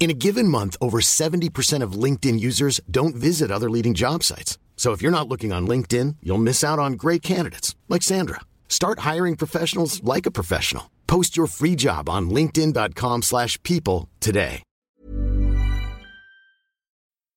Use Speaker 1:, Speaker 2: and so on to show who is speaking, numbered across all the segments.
Speaker 1: In a given month, over 70% of LinkedIn users don't visit other leading job sites. So if you're not looking on LinkedIn, you'll miss out on great candidates like Sandra. Start hiring professionals like a professional. Post your free job on linkedin.com/people today.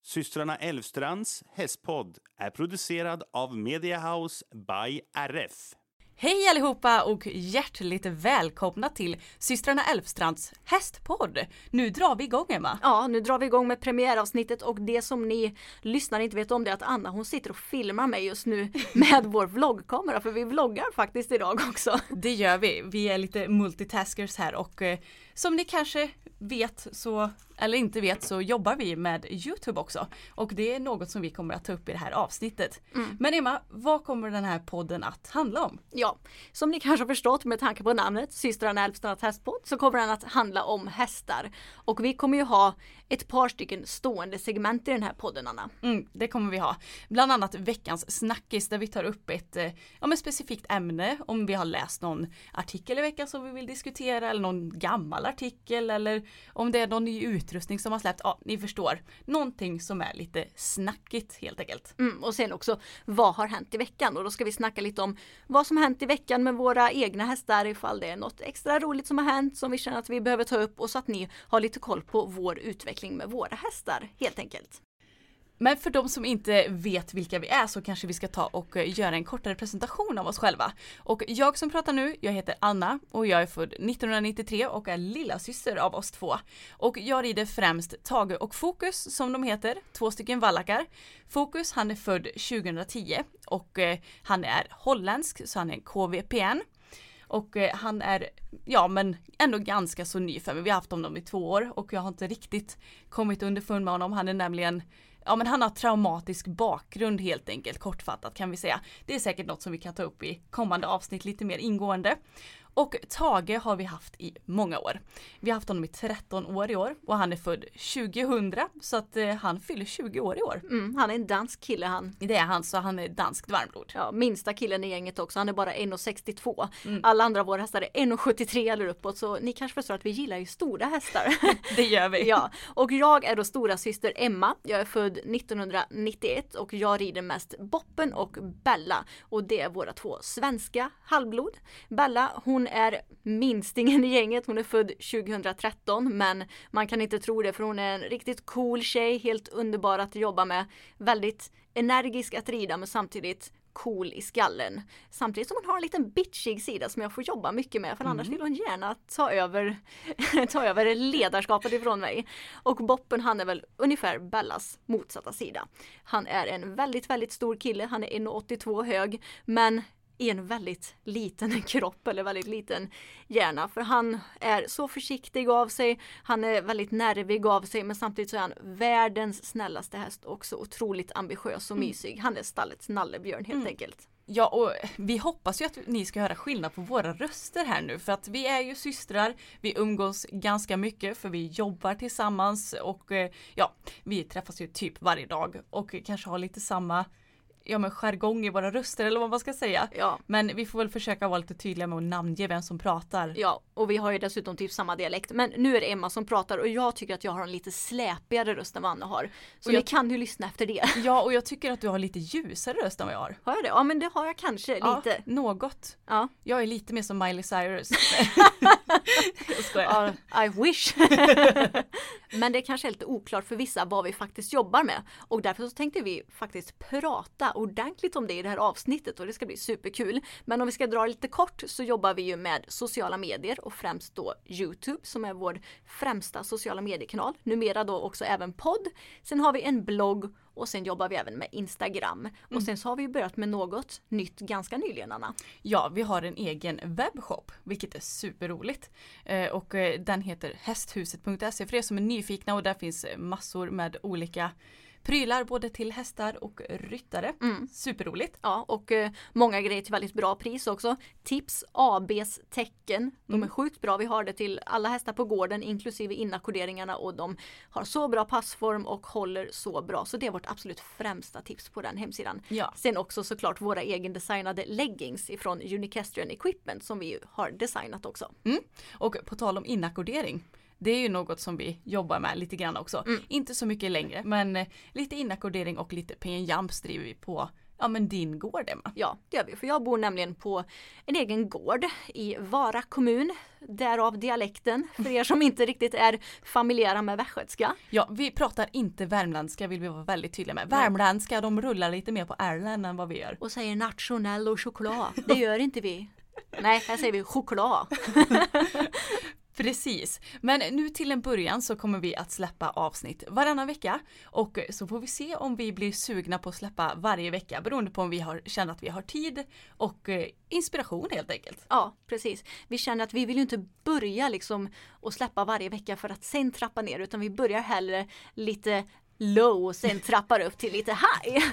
Speaker 2: Systrarna Elvstrands hästpodd är producerad av Media House by RF.
Speaker 3: Hej allihopa och hjärtligt välkomna till systrarna Elfstrands hästpodd. Nu drar vi igång Emma.
Speaker 4: Ja, nu drar vi igång med premiäravsnittet och det som ni lyssnare inte vet om det är att Anna hon sitter och filmar mig just nu med vår vloggkamera för vi vloggar faktiskt idag också.
Speaker 3: Det gör vi. Vi är lite multitaskers här och eh, som ni kanske vet så, eller inte vet så jobbar vi med Youtube också. Och det är något som vi kommer att ta upp i det här avsnittet. Men Emma, vad kommer den här podden att handla om?
Speaker 4: Ja, som ni kanske har förstått med tanke på namnet systrarna Älvstrands hästpodd så kommer den att handla om hästar. Och vi kommer ju ha ett par stycken stående segment i den här podden Anna.
Speaker 3: Mm, det kommer vi ha. Bland annat veckans snackis där vi tar upp ett eh, ja, men specifikt ämne. Om vi har läst någon artikel i veckan som vi vill diskutera eller någon gammal artikel eller om det är någon ny utrustning som har släppt. Ja, ni förstår. Någonting som är lite snackigt helt enkelt.
Speaker 4: Mm, och sen också vad har hänt i veckan? Och då ska vi snacka lite om vad som hänt i veckan med våra egna hästar ifall det är något extra roligt som har hänt som vi känner att vi behöver ta upp och så att ni har lite koll på vår utveckling med våra hästar helt enkelt.
Speaker 3: Men för de som inte vet vilka vi är så kanske vi ska ta och eh, göra en kortare presentation av oss själva. Och jag som pratar nu, jag heter Anna och jag är född 1993 och är lilla syster av oss två. Och jag rider främst Tage och Fokus som de heter, två stycken vallakar. Fokus han är född 2010 och eh, han är holländsk så han är en KVPN. Och eh, han är, ja men ändå ganska så ny för mig. Vi har haft honom i två år och jag har inte riktigt kommit underfund med honom. Han är nämligen Ja men han har traumatisk bakgrund helt enkelt kortfattat kan vi säga. Det är säkert något som vi kan ta upp i kommande avsnitt lite mer ingående. Och Tage har vi haft i många år. Vi har haft honom i 13 år i år och han är född 2000 så att eh, han fyller 20 år i år.
Speaker 4: Mm, han är en dansk kille han.
Speaker 3: Det är han så han är danskt varmblod.
Speaker 4: Ja, minsta killen i gänget också, han är bara 1,62. Alla andra våra hästar är 1,73 eller uppåt så ni kanske förstår att vi gillar ju stora hästar.
Speaker 3: Det gör vi.
Speaker 4: Ja, och jag är då stora syster Emma. Jag är född 1991 och jag rider mest Boppen och Bella. Och det är våra två svenska halvblod. Bella, hon är minstingen i gänget. Hon är född 2013 men man kan inte tro det för hon är en riktigt cool tjej, helt underbar att jobba med. Väldigt energisk att rida men samtidigt cool i skallen. Samtidigt som hon har en liten bitchig sida som jag får jobba mycket med för annars vill hon gärna ta över, ta över ledarskapet ifrån mig. Och Boppen han är väl ungefär Bellas motsatta sida. Han är en väldigt, väldigt stor kille. Han är 1,82 hög men i en väldigt liten kropp eller väldigt liten hjärna. För han är så försiktig av sig, han är väldigt nervig av sig men samtidigt så är han världens snällaste häst och så otroligt ambitiös och mysig. Han är stallets nallebjörn helt enkelt.
Speaker 3: Ja och vi hoppas ju att ni ska höra skillnad på våra röster här nu för att vi är ju systrar, vi umgås ganska mycket för vi jobbar tillsammans och eh, ja, vi träffas ju typ varje dag och kanske har lite samma ja men jargong i våra röster eller vad man ska säga.
Speaker 4: Ja.
Speaker 3: Men vi får väl försöka vara lite tydliga med att namnge vem som pratar.
Speaker 4: Ja, och vi har ju dessutom typ samma dialekt. Men nu är det Emma som pratar och jag tycker att jag har en lite släpigare röst än vad Anna har. Så
Speaker 3: Och
Speaker 4: ni
Speaker 3: jag-
Speaker 4: kan ju lyssna efter det.
Speaker 3: Ja och jag tycker att du har lite ljusare röst än vad jag har.
Speaker 4: Har jag det? Ja men det har jag kanske
Speaker 3: Ja,
Speaker 4: lite.
Speaker 3: något.
Speaker 4: Ja.
Speaker 3: Jag är lite mer som Miley Cyrus. jag skojar.
Speaker 4: Ja, I wish. Men det kanske är lite oklart för vissa vad vi faktiskt jobbar med. Och därför så tänkte vi faktiskt prata ordentligt om det i det här avsnittet och det ska bli superkul. Men om vi ska dra lite kort så jobbar vi ju med sociala medier och främst då Youtube som är vår främsta sociala mediekanal. Numera då också även podd. Sen har vi en blogg och sen jobbar vi även med Instagram. Och sen så har vi börjat med något nytt ganska nyligen Anna.
Speaker 3: Ja, vi har en egen webbshop, vilket är superroligt. Eh, och eh, den heter hästhuset.se för er som är nyfikna och där finns massor med olika prylar både till hästar och ryttare. Superroligt.
Speaker 4: Ja, och eh, många grejer till väldigt bra pris också. Tips ABs tecken. De är sjukt bra. Vi har det till alla hästar på gården inklusive inackorderingarna och de har så bra passform och håller så bra. Så det är vårt absolut främsta tips på den hemsidan.
Speaker 3: Ja.
Speaker 4: Sen också såklart våra egendesignade leggings ifrån Unicastrian Equipment som vi har designat också.
Speaker 3: Mm. Och på tal om inackordering. Det är ju något som vi jobbar med lite grann också. Inte så mycket längre men eh, lite inackordering och lite PN-jumps driver vi på ja men din gård Emma.
Speaker 4: Ja, det gör vi. För jag bor nämligen på en egen gård i Vara kommun. Därav dialekten för er som inte riktigt är familjära med västgötska.
Speaker 3: Ja, vi pratar inte värmländska vill vi vara väldigt tydliga med. Värmländska, de rullar lite mer på ärlen än vad vi gör.
Speaker 4: Och säger nationell och choklad. Det gör inte vi. Nej, här säger vi choklad.
Speaker 3: Precis, men nu till en början så kommer vi att släppa avsnitt varannan vecka och så får vi se om vi blir sugna på att släppa varje vecka beroende på om vi har, känner att vi har tid och eh, inspiration helt enkelt.
Speaker 4: Ja, precis. Vi känner att vi vill ju inte börja liksom och släppa varje vecka för att sen trappa ner utan vi börjar hellre lite low och sen trappar upp till lite high.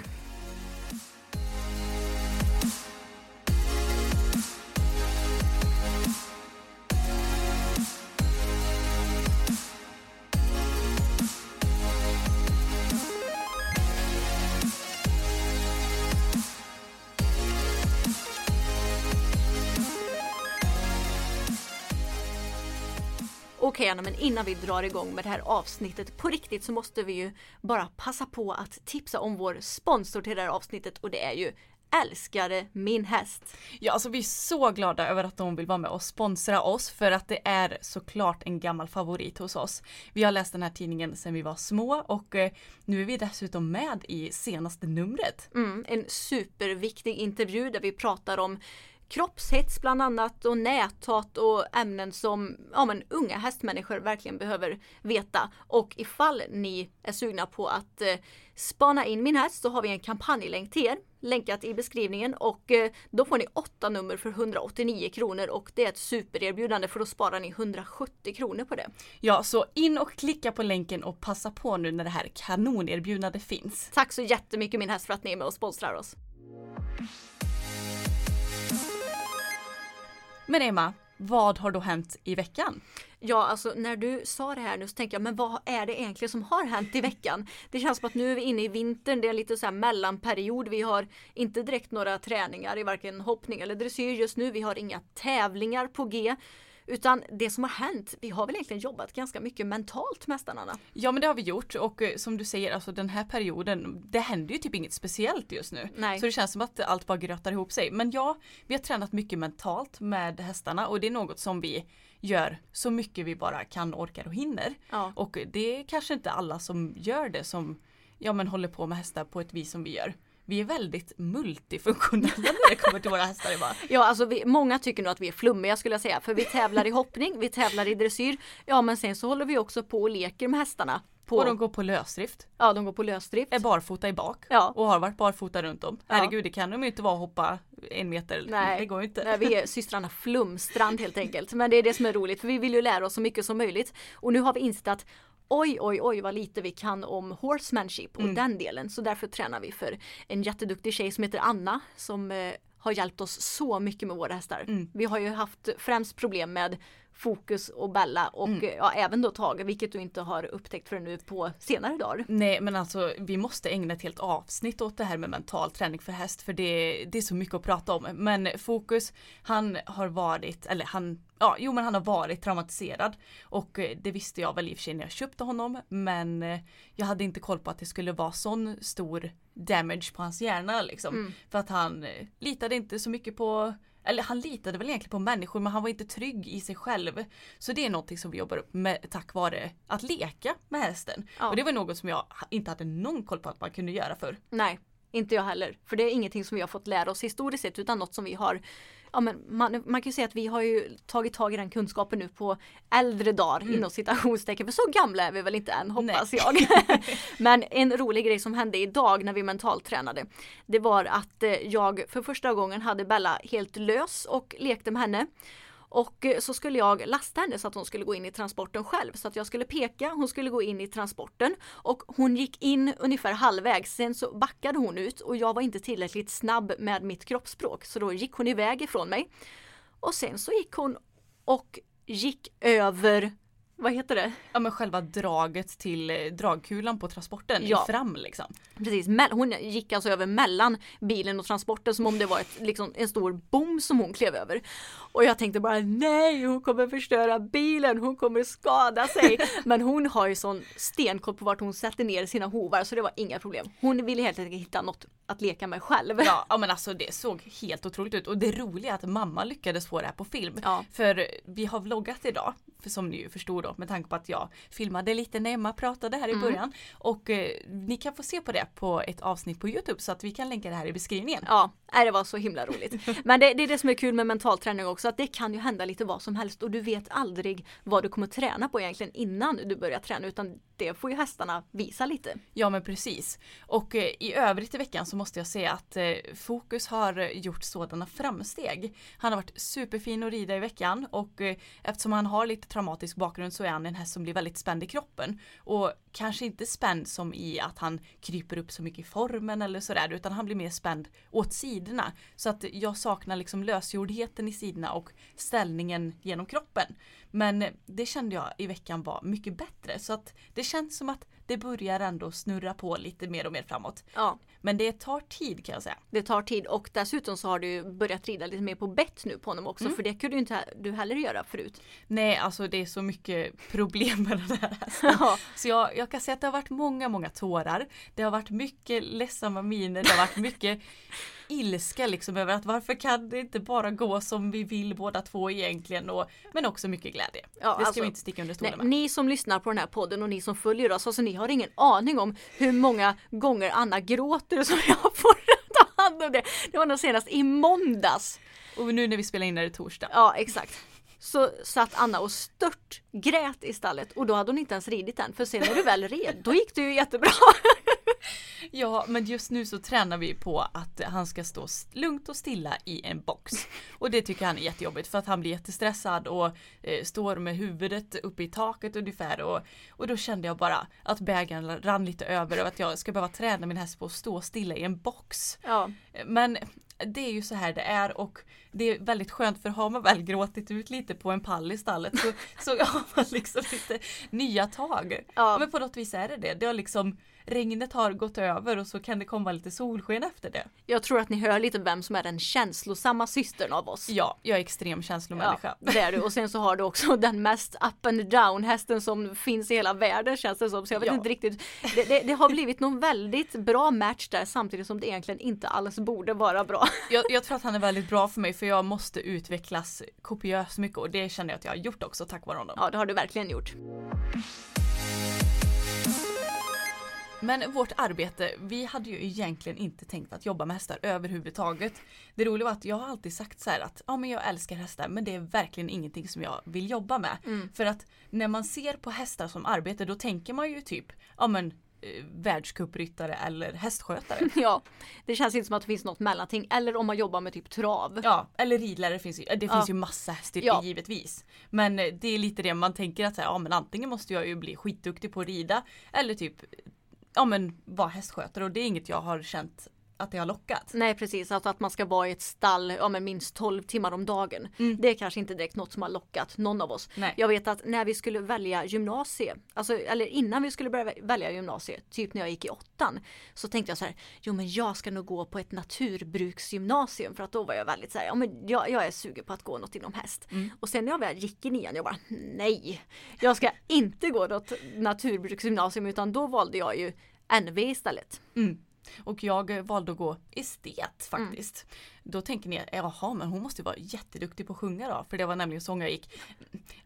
Speaker 4: Okej Anna, men innan vi drar igång med det här avsnittet på riktigt så måste vi ju bara passa på att tipsa om vår sponsor till det här avsnittet och det är ju Älskare min häst.
Speaker 3: Ja, alltså vi är så glada över att de vill vara med och sponsra oss för att det är såklart en gammal favorit hos oss. Vi har läst den här tidningen sedan vi var små och eh, nu är vi dessutom med i senaste numret.
Speaker 4: Mm, en superviktig intervju där vi pratar om kroppshets bland annat och näthat och ämnen som ja, men, unga hästmänniskor verkligen behöver veta. Och ifall ni är sugna på att eh, spana in min häst så har vi en kampanjlänk till er länkat i beskrivningen och eh, då får ni åtta nummer för 189 kronor och det är ett supererbjudande för då sparar ni 170 kronor på det.
Speaker 3: Ja, så in och klicka på länken och passa på nu när det här kanonerbjudandet finns.
Speaker 4: Tack så jättemycket min häst för att ni är med och sponsrar oss.
Speaker 3: Men Emma, vad har då hänt i veckan?
Speaker 4: Ja, alltså när du sa det här nu så tänkte jag, men vad är det egentligen som har hänt i veckan? Det känns som att nu är vi inne i vintern, det är en lite så här mellanperiod. Vi har inte direkt några träningar i varken hoppning eller dressyr just nu. Vi har inga tävlingar på G. Utan det som har hänt, vi har väl egentligen jobbat ganska mycket mentalt nästan Anna.
Speaker 3: Ja men det har vi gjort och eh, som du säger, alltså den här perioden, det händer ju typ inget speciellt just nu.
Speaker 4: Nej.
Speaker 3: Så det känns som att allt bara grötar ihop sig. Men ja, vi har tränat mycket mentalt med hästarna och det är något som vi gör så mycket vi bara kan, orkar och hinner.
Speaker 4: Ja.
Speaker 3: Och det är kanske inte alla som gör det som ja, men håller på med hästar på ett vis som vi gör. Vi är väldigt multifunktionella när det kommer till våra hästar. Bara.
Speaker 4: Ja, alltså vi, många tycker nog att vi är flummiga skulle jag säga. För vi tävlar i hoppning, vi tävlar i dressyr. Ja, men sen så håller vi också på och leker med hästarna. På,
Speaker 3: Och de går på lösdrift,
Speaker 4: ja, de går på lösdrift.
Speaker 3: är barfota i bak
Speaker 4: Ja.
Speaker 3: och har varit barfota runt om.
Speaker 4: Ja.
Speaker 3: Herregud, det kan de ju inte vara att hoppa en meter.
Speaker 4: Nej,
Speaker 3: det går inte.
Speaker 4: Nej, vi är systrarna Flumstrand helt enkelt. Men det är det som är roligt för vi vill ju lära oss så mycket som möjligt. Och nu har vi insett att oj, oj, oj vad lite vi kan om horsemanship och den delen. Så därför tränar vi för en jätteduktig tjej som heter Anna som eh, har hjälpt oss så mycket med våra hästar. Vi har ju haft främst problem med Fokus och Bella och eh, ja, även då Tage, vilket du inte har upptäckt förrän nu på senare dagar.
Speaker 3: Nej men alltså vi måste ägna ett helt avsnitt åt det här med mental träning för häst för det, det är så mycket att prata om. Men Fokus, han har varit, eller han, ja jo men han har varit traumatiserad. Och eh, det visste jag väl i och för sig när jag köpte honom men eh, jag hade inte koll på att det skulle vara sån stor damage på hans hjärna liksom. För att han eh, litade inte så mycket på eller han litade väl egentligen på människor men han var inte trygg i sig själv. Så det är någonting som vi jobbar upp med tack vare att leka med hästen.
Speaker 4: Ja.
Speaker 3: Och det var något som jag inte hade någon koll på att man kunde göra för.
Speaker 4: Nej, inte jag heller. För det är ingenting som vi har fått lära oss historiskt sett utan något som vi har Ja, men man, man kan ju säga att vi har ju tagit tag i den kunskapen nu på äldre dagar
Speaker 3: Mm.
Speaker 4: inom citationstecken. För så gamla är vi väl inte än hoppas
Speaker 3: Nej.
Speaker 4: jag. men en rolig grej som hände idag när vi mentaltränade. Det var att eh, jag för första gången hade Bella helt lös och lekte med henne. Och eh, så skulle jag lasta henne så att hon skulle gå in i transporten själv. Så att jag skulle peka, hon skulle gå in i transporten. Och hon gick in ungefär halvvägs, sen så backade hon ut och jag var inte tillräckligt snabb med mitt kroppsspråk. Så då gick hon iväg ifrån mig. Och sen så gick hon och gick över, vad heter det?
Speaker 3: Ja men själva draget till eh, dragkulan på transporten
Speaker 4: Ja.
Speaker 3: fram liksom.
Speaker 4: Precis, hon gick alltså över mellan bilen och transporten som om det var ett, liksom, en stor bom som hon klev över. Och jag tänkte bara nej, hon kommer förstöra bilen, hon kommer skada sig. Men hon har ju sån stenkoll på vart hon sätter ner sina hovar så det var inga problem. Hon ville helt enkelt hitta något att leka med själv.
Speaker 3: Ja, ja men alltså det såg helt otroligt ut och det roliga är att mamma lyckades få det här på film.
Speaker 4: Ja.
Speaker 3: För vi har vloggat idag, som ni ju förstod då med tanke på att jag filmade lite när Emma pratade här i
Speaker 4: Mm.
Speaker 3: början. Och eh, ni kan få se på det på ett avsnitt på Youtube så att vi kan länka det här i beskrivningen.
Speaker 4: Ja, det var så himla roligt. Men det, det är det som är kul med mental träning också, att det kan ju hända lite vad som helst och du vet aldrig vad du kommer träna på egentligen innan du börjar träna utan det får ju hästarna visa lite.
Speaker 3: Ja men precis. Och eh, i övrigt i veckan så måste jag säga att eh, Fokus har gjort sådana framsteg. Han har varit superfin att rida i veckan och eh, eftersom han har lite traumatisk bakgrund så är han en häst som blir väldigt spänd i kroppen. Och kanske inte spänd som i att han kryper upp så mycket i formen eller sådär utan han blir mer spänd åt sidorna. Så att jag saknar liksom lösgjordheten i sidorna och ställningen genom kroppen. Men det kände jag i veckan var mycket bättre så att det känns som att det börjar ändå snurra på lite mer och mer framåt.
Speaker 4: Ja,
Speaker 3: men det tar tid kan jag säga.
Speaker 4: det tar tid och dessutom så har du börjat rida lite mer på bett nu på honom också för det kunde ju inte du heller göra förut.
Speaker 3: Nej, alltså det är så mycket problem med den här hästen.
Speaker 4: Ja.
Speaker 3: Så jag, jag kan säga att det har varit många, många tårar. Det har varit mycket ledsamma miner, det har varit mycket ilska liksom över att varför kan det inte bara gå som vi vill båda två egentligen och, men också mycket glädje.
Speaker 4: Ja,
Speaker 3: det ska
Speaker 4: alltså,
Speaker 3: vi inte sticka under stolen med.
Speaker 4: ni som lyssnar på den här podden och ni som följer oss, alltså ni har ingen aning om hur många gånger Anna gråter som jag får ta hand om det. Det var nog senast i måndags.
Speaker 3: Och nu när vi spelar in är det torsdag.
Speaker 4: Ja, exakt. Så satt Anna och stört grät i stallet och då hade hon inte ens ridit än för sen när du väl red, då gick det ju jättebra.
Speaker 3: Ja, men just nu så tränar vi på att han ska stå lugnt och stilla i en box. Och det tycker han är jättejobbigt för att han blir jättestressad och eh, står med huvudet uppe i taket ungefär. Och, och då kände jag bara att bägaren rann lite över och att jag ska behöva träna min häst på att stå stilla i en box.
Speaker 4: Ja,
Speaker 3: Men det är ju så här det är och det är väldigt skönt för har man väl gråtit ut lite på en pall i stallet så, så har man liksom lite nya tag.
Speaker 4: Ja.
Speaker 3: Men på något vis är det det. Det har liksom regnet har gått över och så kan det komma lite solsken efter det.
Speaker 4: jag tror att ni hör lite vem som är den känslosamma systern av oss.
Speaker 3: Ja, jag är extrem känslomänniska.
Speaker 4: Ja, det är du. Och sen så har du också den mest up and down hästen som finns i hela världen känns det som. Så jag vet
Speaker 3: Ja.
Speaker 4: inte riktigt. Det, det, det har blivit någon väldigt bra match där samtidigt som det egentligen inte alls borde vara bra.
Speaker 3: Jag, jag tror att han är väldigt bra för mig för jag måste utvecklas kopiöst mycket och det känner jag att jag har gjort också tack vare honom.
Speaker 4: Ja, det har du verkligen gjort.
Speaker 3: Men vårt arbete, vi hade ju egentligen inte tänkt att jobba med hästar överhuvudtaget. Det roliga var att jag har alltid sagt så här att ja men jag älskar hästar men det är verkligen ingenting som jag vill jobba med. För att när man ser på hästar som arbete då tänker man ju typ ja men eh, världscupryttare eller hästskötare.
Speaker 4: Ja, det känns inte som att det finns något mellanting. Eller om man jobbar med typ trav.
Speaker 3: Ja, eller ridlärare finns ju, det
Speaker 4: Ja.
Speaker 3: finns ju massa hästyrken
Speaker 4: Ja.
Speaker 3: givetvis. Men eh, det är lite det man tänker att så här, ja men antingen måste jag ju bli skitduktig på att rida eller typ ja men vara hästskötare och det är inget jag har känt att det har lockat.
Speaker 4: Nej precis, alltså att man ska vara i ett stall ja, men minst 12 timmar om dagen. Det är kanske inte direkt något som har lockat någon av oss.
Speaker 3: Nej.
Speaker 4: Jag vet att när vi skulle välja gymnasie, alltså, eller innan vi skulle börja välja gymnasie, typ när jag gick i åttan, så tänkte jag så här, jo men jag ska nog gå på ett naturbruksgymnasium för att då var jag väldigt så här, ja men jag, jag är sugen på att gå något inom häst. Och sen när jag väl gick i nian, jag bara nej, jag ska inte gå något naturbruksgymnasium utan då valde jag ju NV istället.
Speaker 3: Och jag valde att gå estet faktiskt. Då tänker ni, jaha men hon måste ju vara jätteduktig på att sjunga då. För det var nämligen sång jag gick.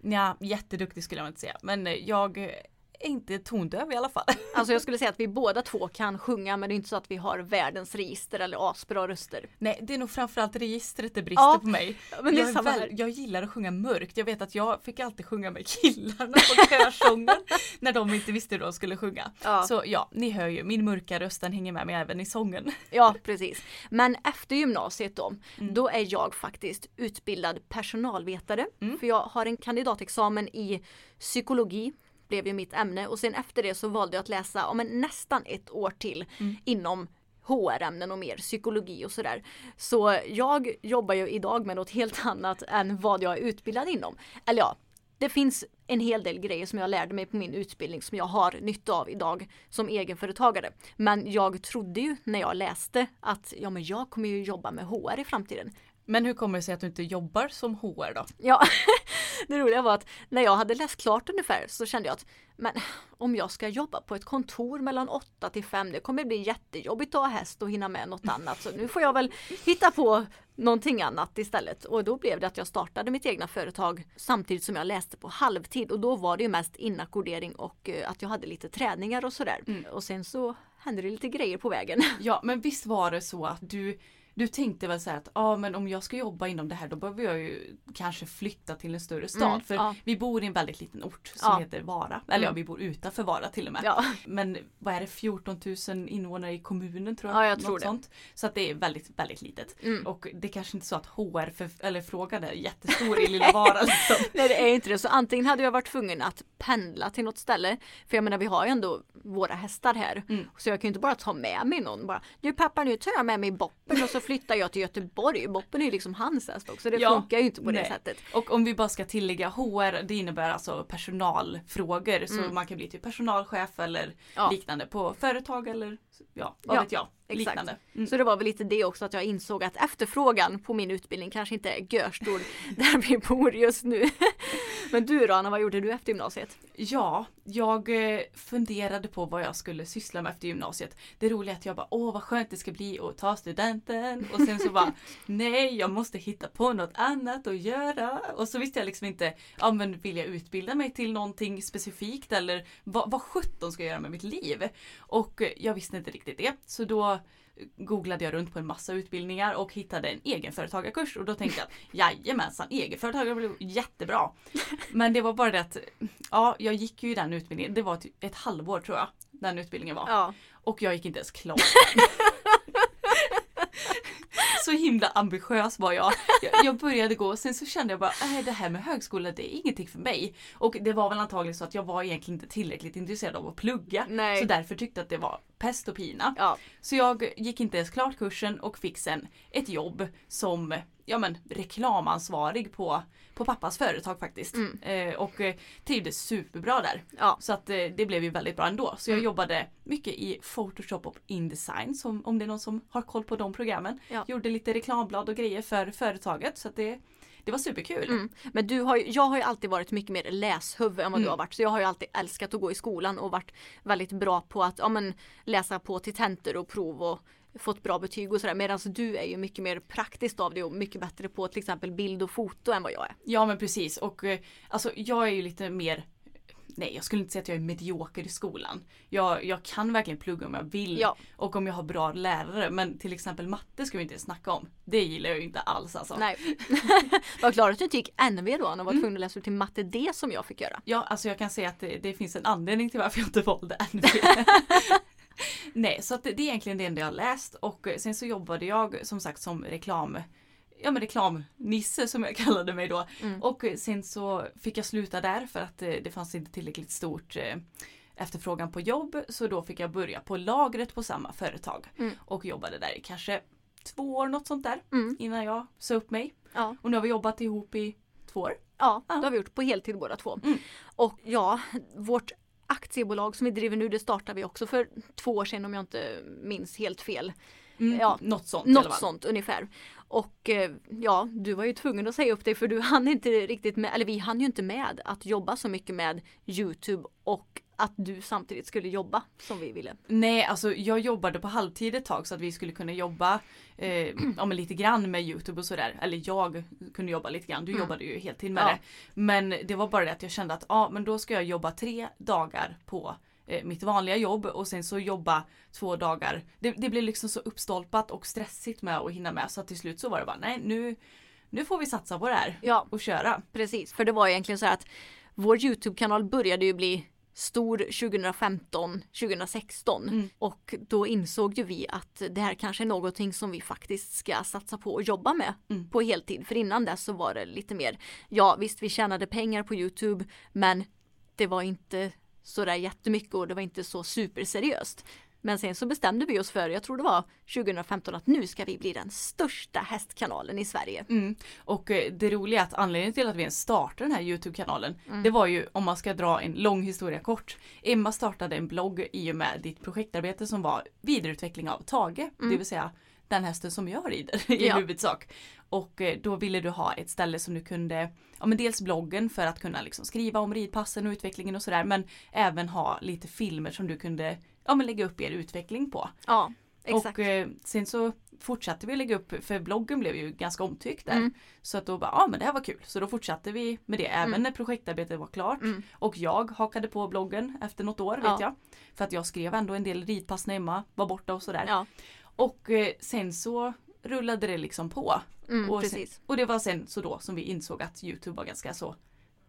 Speaker 3: Nja, jätteduktig skulle jag inte säga. Men jag inte tondöv i alla fall.
Speaker 4: Alltså jag skulle säga att vi båda två kan sjunga men det är inte så att vi har världens register eller asbra röster.
Speaker 3: Nej, det är nog framförallt registret det brister
Speaker 4: Ja,
Speaker 3: på mig.
Speaker 4: men
Speaker 3: jag, väl, jag gillar att sjunga mörkt. Jag vet att jag fick alltid sjunga med killarna på körsången när de inte visste hur de skulle sjunga.
Speaker 4: Ja.
Speaker 3: Så ja, ni hör ju, min mörka röst den hänger med mig även i sången.
Speaker 4: Ja precis. Men efter gymnasiet då,
Speaker 3: Mm.
Speaker 4: då är jag faktiskt utbildad personalvetare.
Speaker 3: Mm.
Speaker 4: För jag har en kandidatexamen i psykologi blev ju mitt ämne och sen efter det så valde jag att läsa ja, men nästan ett år till
Speaker 3: Mm.
Speaker 4: inom HR-ämnen och mer psykologi och sådär. Så jag jobbar ju idag med något helt annat än vad jag är utbildad inom. Eller ja, det finns en hel del grejer som jag lärde mig på min utbildning som jag har nytta av idag som egenföretagare. Men jag trodde ju när jag läste att ja, men jag kommer ju jobba med HR i framtiden.
Speaker 3: Men hur kommer det sig att du inte jobbar som HR då?
Speaker 4: Ja, det roliga var att när jag hade läst klart ungefär så kände jag att men om jag ska jobba på ett kontor mellan 8 till 5 det kommer bli jättejobbigt att ha häst och hinna med något annat. Så nu får jag väl hitta på någonting annat istället. Och då blev det att jag startade mitt egna företag samtidigt som jag läste på halvtid. Och då var det ju mest inackordering och eh, att jag hade lite träningar och sådär. Och sen så hände det lite grejer på vägen.
Speaker 3: Ja, men visst var det så att du du tänkte väl så att ja men om jag ska jobba inom det här då behöver jag ju kanske flytta till en större stad.
Speaker 4: Mm,
Speaker 3: för
Speaker 4: ja.
Speaker 3: vi bor i en väldigt liten ort som
Speaker 4: Ja.
Speaker 3: heter Vara. Eller ja
Speaker 4: Mm.
Speaker 3: vi bor utanför Vara till och med.
Speaker 4: Ja.
Speaker 3: Men vad är det 14 000 invånare i kommunen tror jag.
Speaker 4: Ja, jag tror det.
Speaker 3: Sånt. Så att det är väldigt väldigt litet.
Speaker 4: Mm.
Speaker 3: Och det är kanske inte så att HR för, eller frågan är jättestor i lilla Vara liksom.
Speaker 4: Nej det är inte det. Så antingen hade jag varit tvungen att pendla till något ställe. För jag menar vi har ju ändå våra hästar här.
Speaker 3: Mm.
Speaker 4: Så jag kan ju inte bara ta med mig någon. Bara, du pappa nu tar jag med mig Boppen och så flyttar jag till Göteborg. Boppen är ju liksom hans häst också. Det
Speaker 3: Ja,
Speaker 4: funkar ju inte på det
Speaker 3: nej.
Speaker 4: sättet.
Speaker 3: Och om vi bara ska tillägga HR det innebär alltså personalfrågor. Så man kan bli typ personalchef eller
Speaker 4: Mm. Ja.
Speaker 3: liknande på företag eller ja, vad
Speaker 4: Ja,
Speaker 3: vet jag.
Speaker 4: exakt.
Speaker 3: Liknande. Mm.
Speaker 4: Så det var väl lite det också att jag insåg att efterfrågan på min utbildning kanske inte är görstor där vi bor just nu. Men du då Anna, vad gjorde du efter gymnasiet?
Speaker 3: Ja, jag eh, funderade på vad jag skulle syssla med efter gymnasiet. Det roliga är att jag bara, åh vad skönt det ska bli att ta studenten. Och sen så bara, nej jag måste hitta på något annat att göra. Och så visste jag liksom inte, ja men vill jag utbilda mig till någonting specifikt eller vad, vad sjutton ska jag göra med mitt liv? Och jag visste inte riktigt det. Så då googlade jag runt på en massa utbildningar och hittade en egenföretagarkurs och då tänkte jag jajamensan egenföretagare blir jättebra. Men det var bara det att ja, jag gick ju den utbildningen, det var typ ett halvår tror jag den utbildningen var.
Speaker 4: Ja.
Speaker 3: Och jag gick inte ens klart. så himla ambitiös var jag. jag. Jag började gå sen så kände jag bara, äh, det här med högskola det är ingenting för mig. Och det var väl antagligen så att jag var egentligen inte tillräckligt intresserad av att plugga.
Speaker 4: Nej.
Speaker 3: Så därför tyckte jag att det var pest och pina.
Speaker 4: Ja.
Speaker 3: Så jag gick inte ens klart kursen och fick sen ett jobb som ja, men, reklamansvarig på, på pappas företag faktiskt. Eh, och eh, trivdes superbra där.
Speaker 4: Mm. Ja.
Speaker 3: Så att eh, det blev ju väldigt bra ändå. Så jag
Speaker 4: Mm.
Speaker 3: jobbade mycket i Photoshop och Indesign som, om det är någon som har koll på de programmen.
Speaker 4: Ja.
Speaker 3: Gjorde lite reklamblad och grejer för företaget så att det, det var superkul.
Speaker 4: Mm. Men du har ju, jag har ju alltid varit mycket mer läshuvud än vad
Speaker 3: Mm.
Speaker 4: du har varit. Så jag har ju alltid älskat att gå i skolan och varit väldigt bra på att ja, men, läsa på till tentor och prov och fått bra betyg och sådär. Medan du är ju mycket mer praktiskt av det och mycket bättre på till exempel bild och foto än vad jag är.
Speaker 3: Ja men precis och eh, alltså jag är ju lite mer Nej jag skulle inte säga att jag är medioker i skolan. Jag, jag kan verkligen plugga om jag vill
Speaker 4: Ja.
Speaker 3: och om jag har bra lärare men till exempel matte ska vi inte snacka om. Det gillar jag ju inte alls alltså.
Speaker 4: Nej. Vad glad att du inte gick NV då och var tvungen att läsa upp till matte D som jag fick göra.
Speaker 3: Ja, alltså jag kan säga att det, det finns en anledning till varför jag inte valde NV. Nej, så att det, det är egentligen det enda jag har läst och sen så jobbade jag som sagt som reklam Ja men reklamnisse som jag kallade mig då. Och eh, sen så fick jag sluta där för att eh, det fanns inte tillräckligt stort eh, efterfrågan på jobb. Så då fick jag börja på lagret på samma företag. Och jobbade där i kanske två år något sånt där.
Speaker 4: Mm.
Speaker 3: Innan jag sa upp mig.
Speaker 4: Ja.
Speaker 3: Och nu har vi jobbat ihop i två år.
Speaker 4: Ja,
Speaker 3: Ja.
Speaker 4: det har vi gjort på heltid båda två.
Speaker 3: Mm.
Speaker 4: Och ja, vårt aktiebolag som vi driver nu det startade vi också för två år sedan om jag inte minns helt fel.
Speaker 3: Mm,
Speaker 4: Ja,
Speaker 3: något sånt.
Speaker 4: Något sånt ungefär. Och eh, ja, du var ju tvungen att säga upp dig för du hann inte riktigt med, eller vi hann ju inte med att jobba så mycket med Youtube och att du samtidigt skulle jobba som vi ville.
Speaker 3: Nej, alltså jag jobbade på halvtid ett tag så att vi skulle kunna jobba eh, ja, men lite grann med Youtube och sådär. Eller jag kunde jobba lite grann, du jobbade ju heltid med
Speaker 4: Ja.
Speaker 3: det. Men det var bara det att jag kände att ja, men då ska jag jobba tre dagar på mitt vanliga jobb och sen så jobba två dagar. Det, det blev liksom så uppstolpat och stressigt med att hinna med så att till slut så var det bara nej nu, nu får vi satsa på det här
Speaker 4: Ja.
Speaker 3: och köra.
Speaker 4: Precis, för det var egentligen så här att vår Youtube-kanal började ju bli stor 2015, 2016 och då insåg ju vi att det här kanske är någonting som vi faktiskt ska satsa på och jobba med på heltid. För innan dess så var det lite mer, ja visst vi tjänade pengar på Youtube men det var inte så där jättemycket och det var inte så superseriöst. Men sen så bestämde vi oss för, jag tror det var 2015, att nu ska vi bli den största hästkanalen i Sverige.
Speaker 3: Mm. Och eh, det roliga är att anledningen till att vi ens startade den här Youtube-kanalen
Speaker 4: Mm.
Speaker 3: Det var ju, om man ska dra en lång historia kort Emma startade en blogg i och med ditt projektarbete som var vidareutveckling av Tage Det vill säga den hästen som jag rider i
Speaker 4: Mm. Ja.
Speaker 3: huvudsak. Och eh, då ville du ha ett ställe som du kunde, ja men dels bloggen för att kunna liksom skriva om ridpassen och utvecklingen och sådär men även ha lite filmer som du kunde ja, men lägga upp er utveckling på.
Speaker 4: Ja, exakt.
Speaker 3: Och eh, sen så fortsatte vi lägga upp, för bloggen blev ju ganska omtyckt där.
Speaker 4: Mm.
Speaker 3: Så att då bara, ja men det här var kul. Så då fortsatte vi med det även när projektarbetet var klart. Och jag hakade på bloggen efter något år
Speaker 4: Mm. Ja.
Speaker 3: vet jag. För att jag skrev ändå en del ridpass när Emma var borta och sådär.
Speaker 4: Ja.
Speaker 3: Och eh, sen så rullade det liksom på.
Speaker 4: Mm,
Speaker 3: och, sen, och det var sen så då som vi insåg att Youtube var ganska så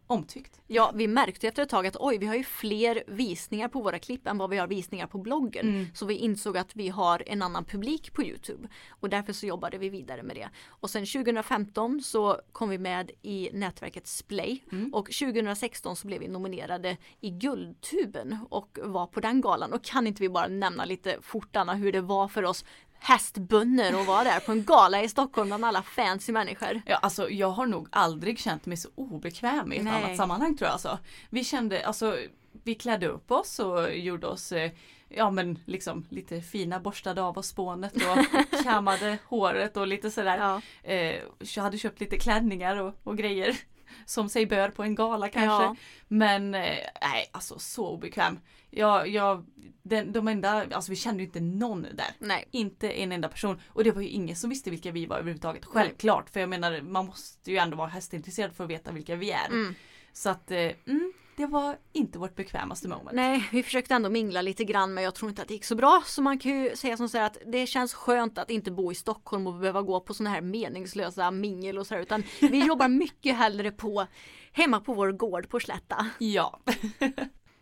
Speaker 3: omtyckt.
Speaker 4: Ja, vi märkte efter ett tag att oj, vi har ju fler visningar på våra klipp än vad vi har visningar på bloggen.
Speaker 3: Mm.
Speaker 4: Så vi insåg att vi har en annan publik på Youtube. Och därför så jobbade vi vidare med det. Och sen 2015 så kom vi med i nätverket Splay.
Speaker 3: Mm.
Speaker 4: Och 2016 så blev vi nominerade i Guldtuben och var på den galan. Och kan inte vi bara nämna lite fort Anna hur det var för oss hästbönder att vara där på en gala i Stockholm bland alla fancy människor.
Speaker 3: Ja, alltså jag har nog aldrig känt mig så obekväm i ett
Speaker 4: Nej.
Speaker 3: annat sammanhang tror jag. Alltså. Vi kände, alltså vi klädde upp oss och gjorde oss eh, Ja men liksom lite fina borstade av oss spånet och kammade håret och lite sådär.
Speaker 4: Ja.
Speaker 3: Eh, jag hade köpt lite klänningar och, och grejer. Som sig bör på en gala kanske.
Speaker 4: Ja.
Speaker 3: Men eh, nej alltså så obekväm. Jag, jag, den, de enda, alltså vi kände ju inte någon där.
Speaker 4: Nej.
Speaker 3: Inte en enda person. Och det var ju ingen som visste vilka vi var överhuvudtaget. Självklart. För jag menar man måste ju ändå vara hästintresserad för att veta vilka vi är.
Speaker 4: Mm.
Speaker 3: Så att eh, mm, det var inte vårt bekvämaste moment.
Speaker 4: Nej, vi försökte ändå mingla lite grann men jag tror inte att det gick så bra. Så man kan ju säga som så här att det känns skönt att inte bo i Stockholm och behöva gå på sådana här meningslösa mingel och så här. Utan vi jobbar mycket hellre på hemma på vår gård på Slätta.
Speaker 3: Ja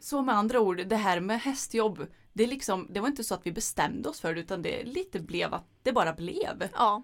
Speaker 3: så med andra ord, det här med hästjobb. Det, liksom, det var inte så att vi bestämde oss för det utan det lite blev att det bara blev.
Speaker 4: Ja,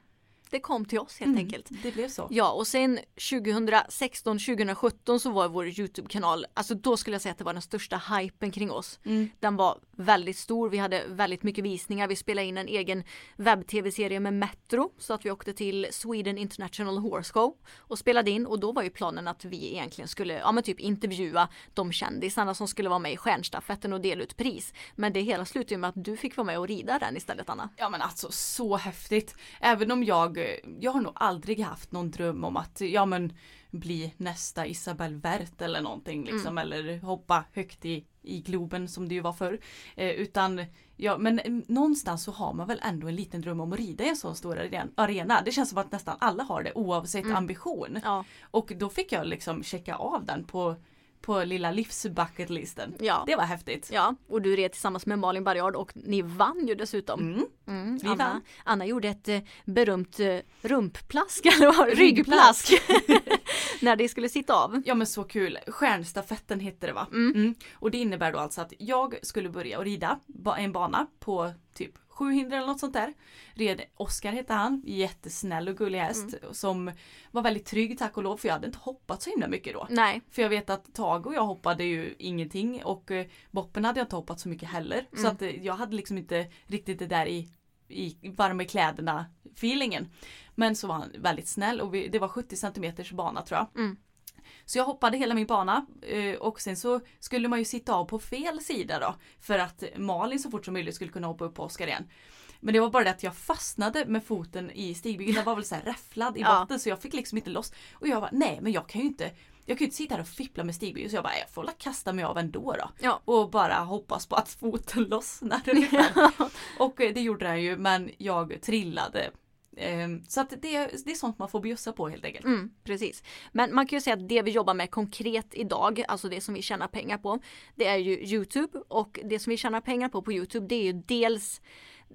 Speaker 4: det kom till oss helt enkelt.
Speaker 3: Det blev så.
Speaker 4: Ja och sen 2016-2017 så var vår Youtube-kanal, alltså då skulle jag säga att det var den största hypen kring oss. Den var väldigt stor, vi hade väldigt mycket visningar, vi spelade in en egen webb-tv-serie med Metro så att vi åkte till Sweden International Horse Show och spelade in och då var ju planen att vi egentligen skulle, ja men typ intervjua de kändisarna som skulle vara med i stjärnstafetten och dela ut pris. Men det hela slutade med att du fick vara med och rida den istället Anna.
Speaker 3: Ja men alltså så häftigt. Även om jag, eh, jag har nog aldrig haft någon dröm om att, ja men bli nästa Isabelle Wert eller någonting liksom. Eller hoppa högt i, i Globen som det ju var förr. Eh, utan, ja men eh, någonstans så har man väl ändå en liten dröm om att rida i en sån stor aren- arena. Det känns som att nästan alla har det oavsett ambition.
Speaker 4: Ja.
Speaker 3: Och då fick jag liksom checka av den på, på lilla livsbucketlisten.
Speaker 4: Ja.
Speaker 3: Det var häftigt.
Speaker 4: Ja, och du red tillsammans med Malin Barriard och ni vann ju dessutom.
Speaker 3: Mm.
Speaker 4: Mm, Anna,
Speaker 3: vann.
Speaker 4: Anna gjorde ett eh, berömt eh, rumpplask, eller ryggplask. När det skulle sitta av.
Speaker 3: Ja men så kul. Stjärnstafetten hette det va? Mm. Och det innebär då alltså att jag skulle börja att rida en bana på typ 700 eller något sånt där. Red Oskar hette han, jättesnäll och gullig häst som var väldigt trygg tack och lov för jag hade inte hoppat så himla mycket då.
Speaker 4: Nej,
Speaker 3: För jag vet att Tage och jag hoppade ju ingenting och eh, Boppen hade jag inte hoppat så mycket heller. Så att eh, jag hade liksom inte riktigt det där i, i varma kläderna feelingen. Men så var han väldigt snäll och vi, det var 70 centimeters bana tror jag. Så jag hoppade hela min bana eh, och sen så skulle man ju sitta av på fel sida då. För att Malin så fort som möjligt skulle kunna hoppa upp på Oskar igen. Men det var bara det att jag fastnade med foten i stigbyggen. Den var väl så här räfflad i
Speaker 4: Ja.
Speaker 3: botten så jag fick liksom inte loss. Och jag var nej men jag kan ju inte jag kan ju inte sitta här och fippla med stigby så jag bara jag får väl kasta mig av ändå då.
Speaker 4: Ja.
Speaker 3: Och bara hoppas på att foten lossnar ungefär. Och eh, det gjorde den ju men jag trillade. Ehm, Så att det, det är sånt man får bjussa på helt enkelt.
Speaker 4: Mm, precis. Men man kan ju säga att det vi jobbar med konkret idag, alltså det som vi tjänar pengar på, det är ju Youtube och det som vi tjänar pengar på på Youtube det är ju dels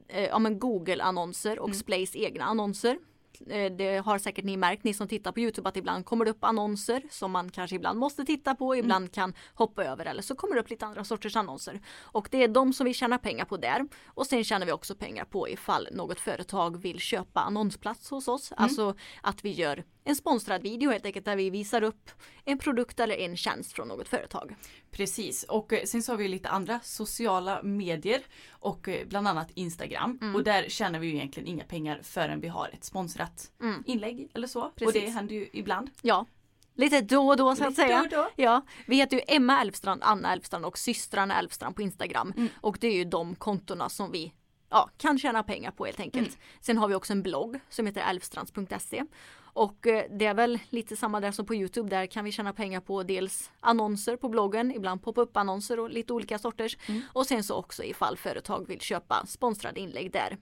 Speaker 4: eh, ja, Google-annonser och Splays egna annonser. Eh, Det har säkert ni märkt, ni som tittar på Youtube, att ibland kommer det upp annonser som man kanske ibland måste titta på, ibland kan hoppa över eller så kommer det upp lite andra sorters annonser. Och det är de som vi tjänar pengar på där. Och sen tjänar vi också pengar på ifall något företag vill köpa annonsplats hos oss. Alltså att vi gör en sponsrad video helt enkelt där vi visar upp en produkt eller en tjänst från något företag.
Speaker 3: Precis och eh, sen så har vi lite andra sociala medier och eh, bland annat Instagram
Speaker 4: Mm.
Speaker 3: och där tjänar vi ju egentligen inga pengar förrän vi har ett sponsrat inlägg eller så. Och det
Speaker 4: Mm. Precis.
Speaker 3: händer ju ibland.
Speaker 4: Ja, lite då och då så att
Speaker 3: Lite
Speaker 4: säga.
Speaker 3: då då.
Speaker 4: Ja, vi heter ju Emma Elfstrand, Anna Elfstrand och systrarna Elfstrand på Instagram.
Speaker 3: Mm.
Speaker 4: Och det är ju de kontona som vi ja, kan tjäna pengar på helt enkelt.
Speaker 3: Mm.
Speaker 4: Sen har vi också en blogg som heter elfstrands.se. Och eh, det är väl lite samma där som på Youtube. Där kan vi tjäna pengar på dels annonser på bloggen, ibland pop-up annonser och lite olika sorters.
Speaker 3: Mm.
Speaker 4: Och sen så också ifall företag vill köpa sponsrade inlägg där.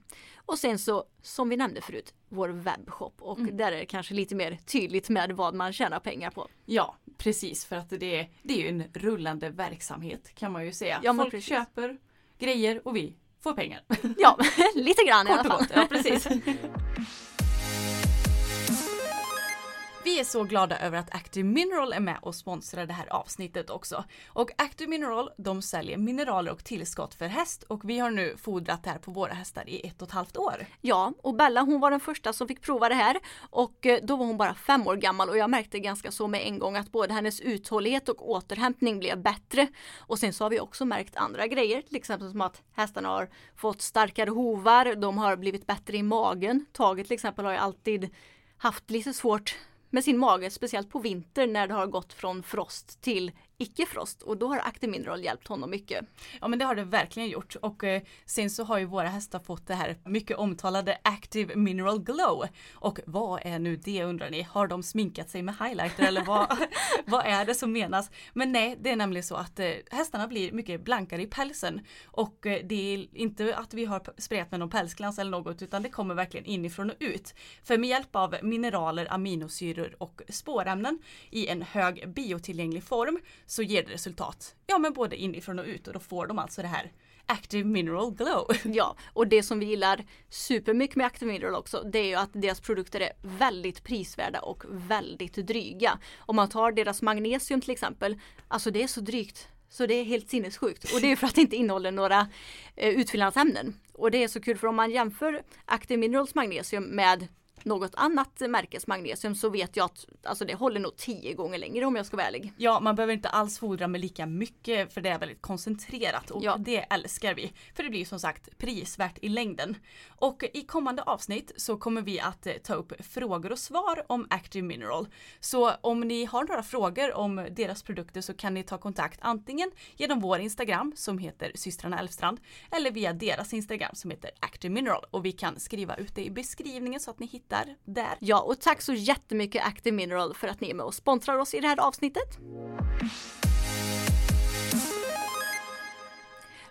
Speaker 4: Och sen så som vi nämnde förut, vår webbshop. Och
Speaker 3: Mm.
Speaker 4: där är det kanske lite mer tydligt med vad man tjänar pengar på.
Speaker 3: Ja precis för att det är, det är ju en rullande verksamhet kan man ju säga.
Speaker 4: Ja,
Speaker 3: Folk
Speaker 4: precis.
Speaker 3: köper grejer och vi får pengar.
Speaker 4: Ja, lite grann i alla fall.
Speaker 3: gott, ja precis. Vi är så glada över att Active Mineral är med och sponsrar det här avsnittet också. Och Active Mineral, de säljer mineraler och tillskott för häst och vi har nu fodrat det här på våra hästar i ett och ett halvt år.
Speaker 4: Ja, och Bella hon var den första som fick prova det här och eh, då var hon bara fem år gammal och jag märkte ganska så med en gång att både hennes uthållighet och återhämtning blev bättre. Och sen så har vi också märkt andra grejer, till exempel som att hästarna har fått starkare hovar, de har blivit bättre i magen. Taget till exempel har ju alltid haft lite svårt med sin mage, speciellt på vintern när det har gått från frost till icke-frost och då har Active Mineral hjälpt honom mycket.
Speaker 3: Ja men det har det verkligen gjort och eh, sen så har ju våra hästar fått det här mycket omtalade Active Mineral Glow. Och vad är nu det undrar ni? Har de sminkat sig med highlighter eller vad, vad är det som menas? Men nej, det är nämligen så att eh, hästarna blir mycket blankare i pälsen och eh, det är inte att vi har sprejat med någon pälsglans eller något utan det kommer verkligen inifrån och ut. För med hjälp av mineraler, aminosyror och spårämnen i en hög biotillgänglig form så ger det resultat. Ja men både inifrån och ut och då får de alltså det här Active Mineral Glow.
Speaker 4: Ja, och det som vi gillar supermycket med Active Mineral också, det är ju att deras produkter är väldigt prisvärda och väldigt dryga. Om man tar deras magnesium till exempel, alltså det är så drygt så det är helt sinnessjukt. Och det är för att det inte innehåller några eh, utfyllnadsämnen. Och det är så kul för om man jämför Active Minerals magnesium med något annat märkes magnesium så vet jag att alltså det håller nog tio gånger längre om jag ska vara ärlig.
Speaker 3: Ja, man behöver inte alls fodra med lika mycket för det är väldigt koncentrerat och
Speaker 4: Ja.
Speaker 3: det älskar vi. För det blir som sagt prisvärt i längden. Och i kommande avsnitt så kommer vi att eh, ta upp frågor och svar om Active Mineral. Så om ni har några frågor om deras produkter så kan ni ta kontakt antingen genom vår Instagram som heter systrarna Elfstrand eller via deras Instagram som heter Active Mineral och vi kan skriva ut det i beskrivningen så att ni hittar där.
Speaker 4: Ja, och tack så jättemycket Active Mineral för att ni är med och sponsrar oss i det här avsnittet.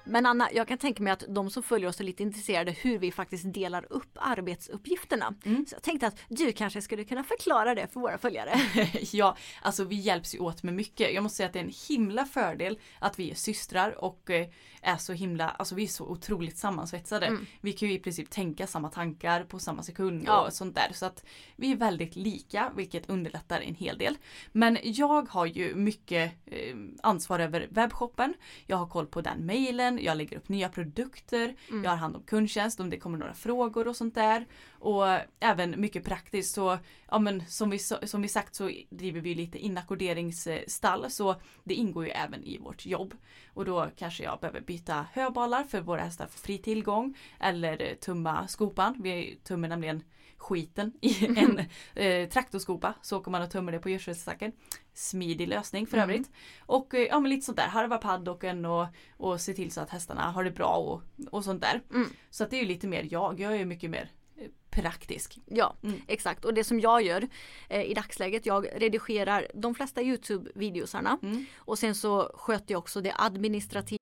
Speaker 4: Men Anna, jag kan tänka mig att de som följer oss är lite intresserade hur vi faktiskt delar upp arbetsuppgifterna. Så jag tänkte att du kanske skulle kunna förklara det för våra följare.
Speaker 3: ja, alltså vi hjälps ju åt med mycket. Jag måste säga att det är en himla fördel att vi är systrar och eh, är så himla, alltså vi är så otroligt sammansvetsade. Vi kan ju i princip tänka samma tankar på samma sekund
Speaker 4: Ja.
Speaker 3: och sånt där. Så att vi är väldigt lika, vilket underlättar en hel del. Men jag har ju mycket eh, ansvar över webbshoppen. Jag har koll på den mejlen, jag lägger upp nya produkter, jag har hand om kundtjänst om det kommer några frågor och sånt där. Och även mycket praktiskt så, ja men som vi, som vi sagt så driver vi lite inackorderingsstall så det ingår ju även i vårt jobb. Och då kanske jag behöver byta höbalar för våra hästar får fri tillgång eller eh, tumma skopan. Vi tummar nämligen skiten i en eh, traktorskopa så åker man och tummar det på gödselstacken. Smidig lösning för övrigt. Och eh, ja men lite sånt där, harva paddocken och, och se till så att hästarna har det bra och, och sånt där. Så att det är ju lite mer jag, jag är ju mycket mer eh, praktisk.
Speaker 4: Ja, exakt. Och det som jag gör eh, i dagsläget, jag redigerar de flesta Youtube-videosarna och sen så sköter jag också det administrativa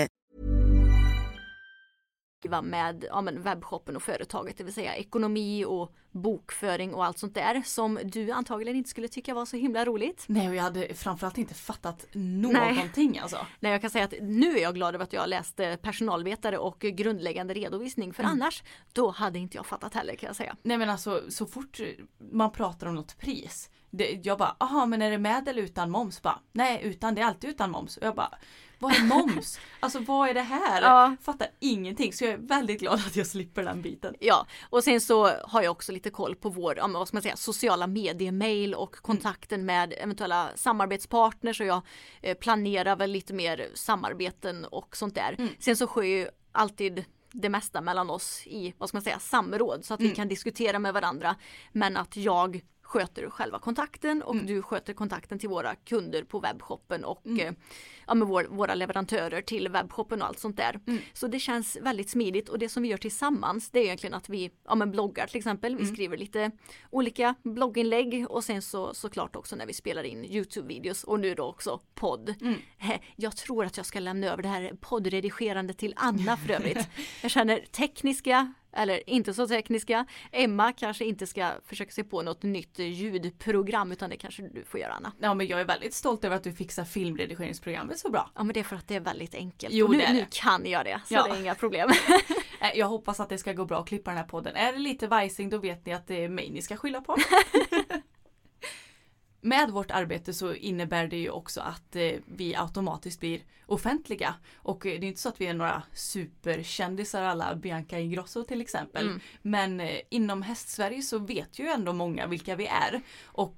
Speaker 4: Med ja, men webbshoppen och företaget, det vill säga ekonomi och bokföring och allt sånt där som du antagligen inte skulle tycka var så himla roligt.
Speaker 3: Nej och jag hade framförallt inte fattat någonting alltså.
Speaker 4: Nej jag kan säga att nu är jag glad över att jag läste personalvetare och grundläggande redovisning för annars då hade inte jag fattat heller kan jag säga.
Speaker 3: Nej men alltså så fort man pratar om något pris. Det, jag bara, aha men är det med eller utan moms? Bara, Nej utan, det är alltid utan moms. Och jag bara, vad är moms? alltså vad är det här?
Speaker 4: Ja.
Speaker 3: Fattar ingenting så jag är väldigt glad att jag slipper den biten.
Speaker 4: Ja, och sen så har jag också lite koll på vår, ja, vad ska man säga, sociala medier-mail och kontakten med eventuella samarbetspartners och jag eh, planerar väl lite mer samarbeten och sånt där. Sen så sker ju alltid det mesta mellan oss i, vad ska man säga, samråd så att vi kan diskutera med varandra. Men att jag sköter själva kontakten och du sköter kontakten till våra kunder på webbshoppen och eh, ja, med vår, våra leverantörer till webbshoppen och allt sånt där. Så det känns väldigt smidigt och det som vi gör tillsammans det är egentligen att vi ja, men bloggar till exempel. Vi skriver lite olika blogginlägg och sen så såklart också när vi spelar in Youtube-videos och nu då också podd. Eh, Jag tror att jag ska lämna över det här poddredigerande till Anna för övrigt. Jag känner tekniska eller inte så tekniska. Emma kanske inte ska försöka sig på något nytt ljudprogram utan det kanske du får göra Anna.
Speaker 3: Ja men jag är väldigt stolt över att du fixar filmredigeringsprogrammet så bra.
Speaker 4: Ja men det är för att det är väldigt enkelt.
Speaker 3: Jo,
Speaker 4: nu,
Speaker 3: det är
Speaker 4: nu
Speaker 3: det.
Speaker 4: kan jag det så
Speaker 3: Ja.
Speaker 4: det är inga problem.
Speaker 3: Eh, Jag hoppas att det ska gå bra att klippa den här podden. Är det lite vajsing då vet ni att det är mig ni ska skylla på. Med vårt arbete så innebär det ju också att eh, vi automatiskt blir offentliga. Och eh, det är inte så att vi är några superkändisar alla Bianca Ingrosso till exempel. Men eh, inom hästsverige så vet ju ändå många vilka vi är. Och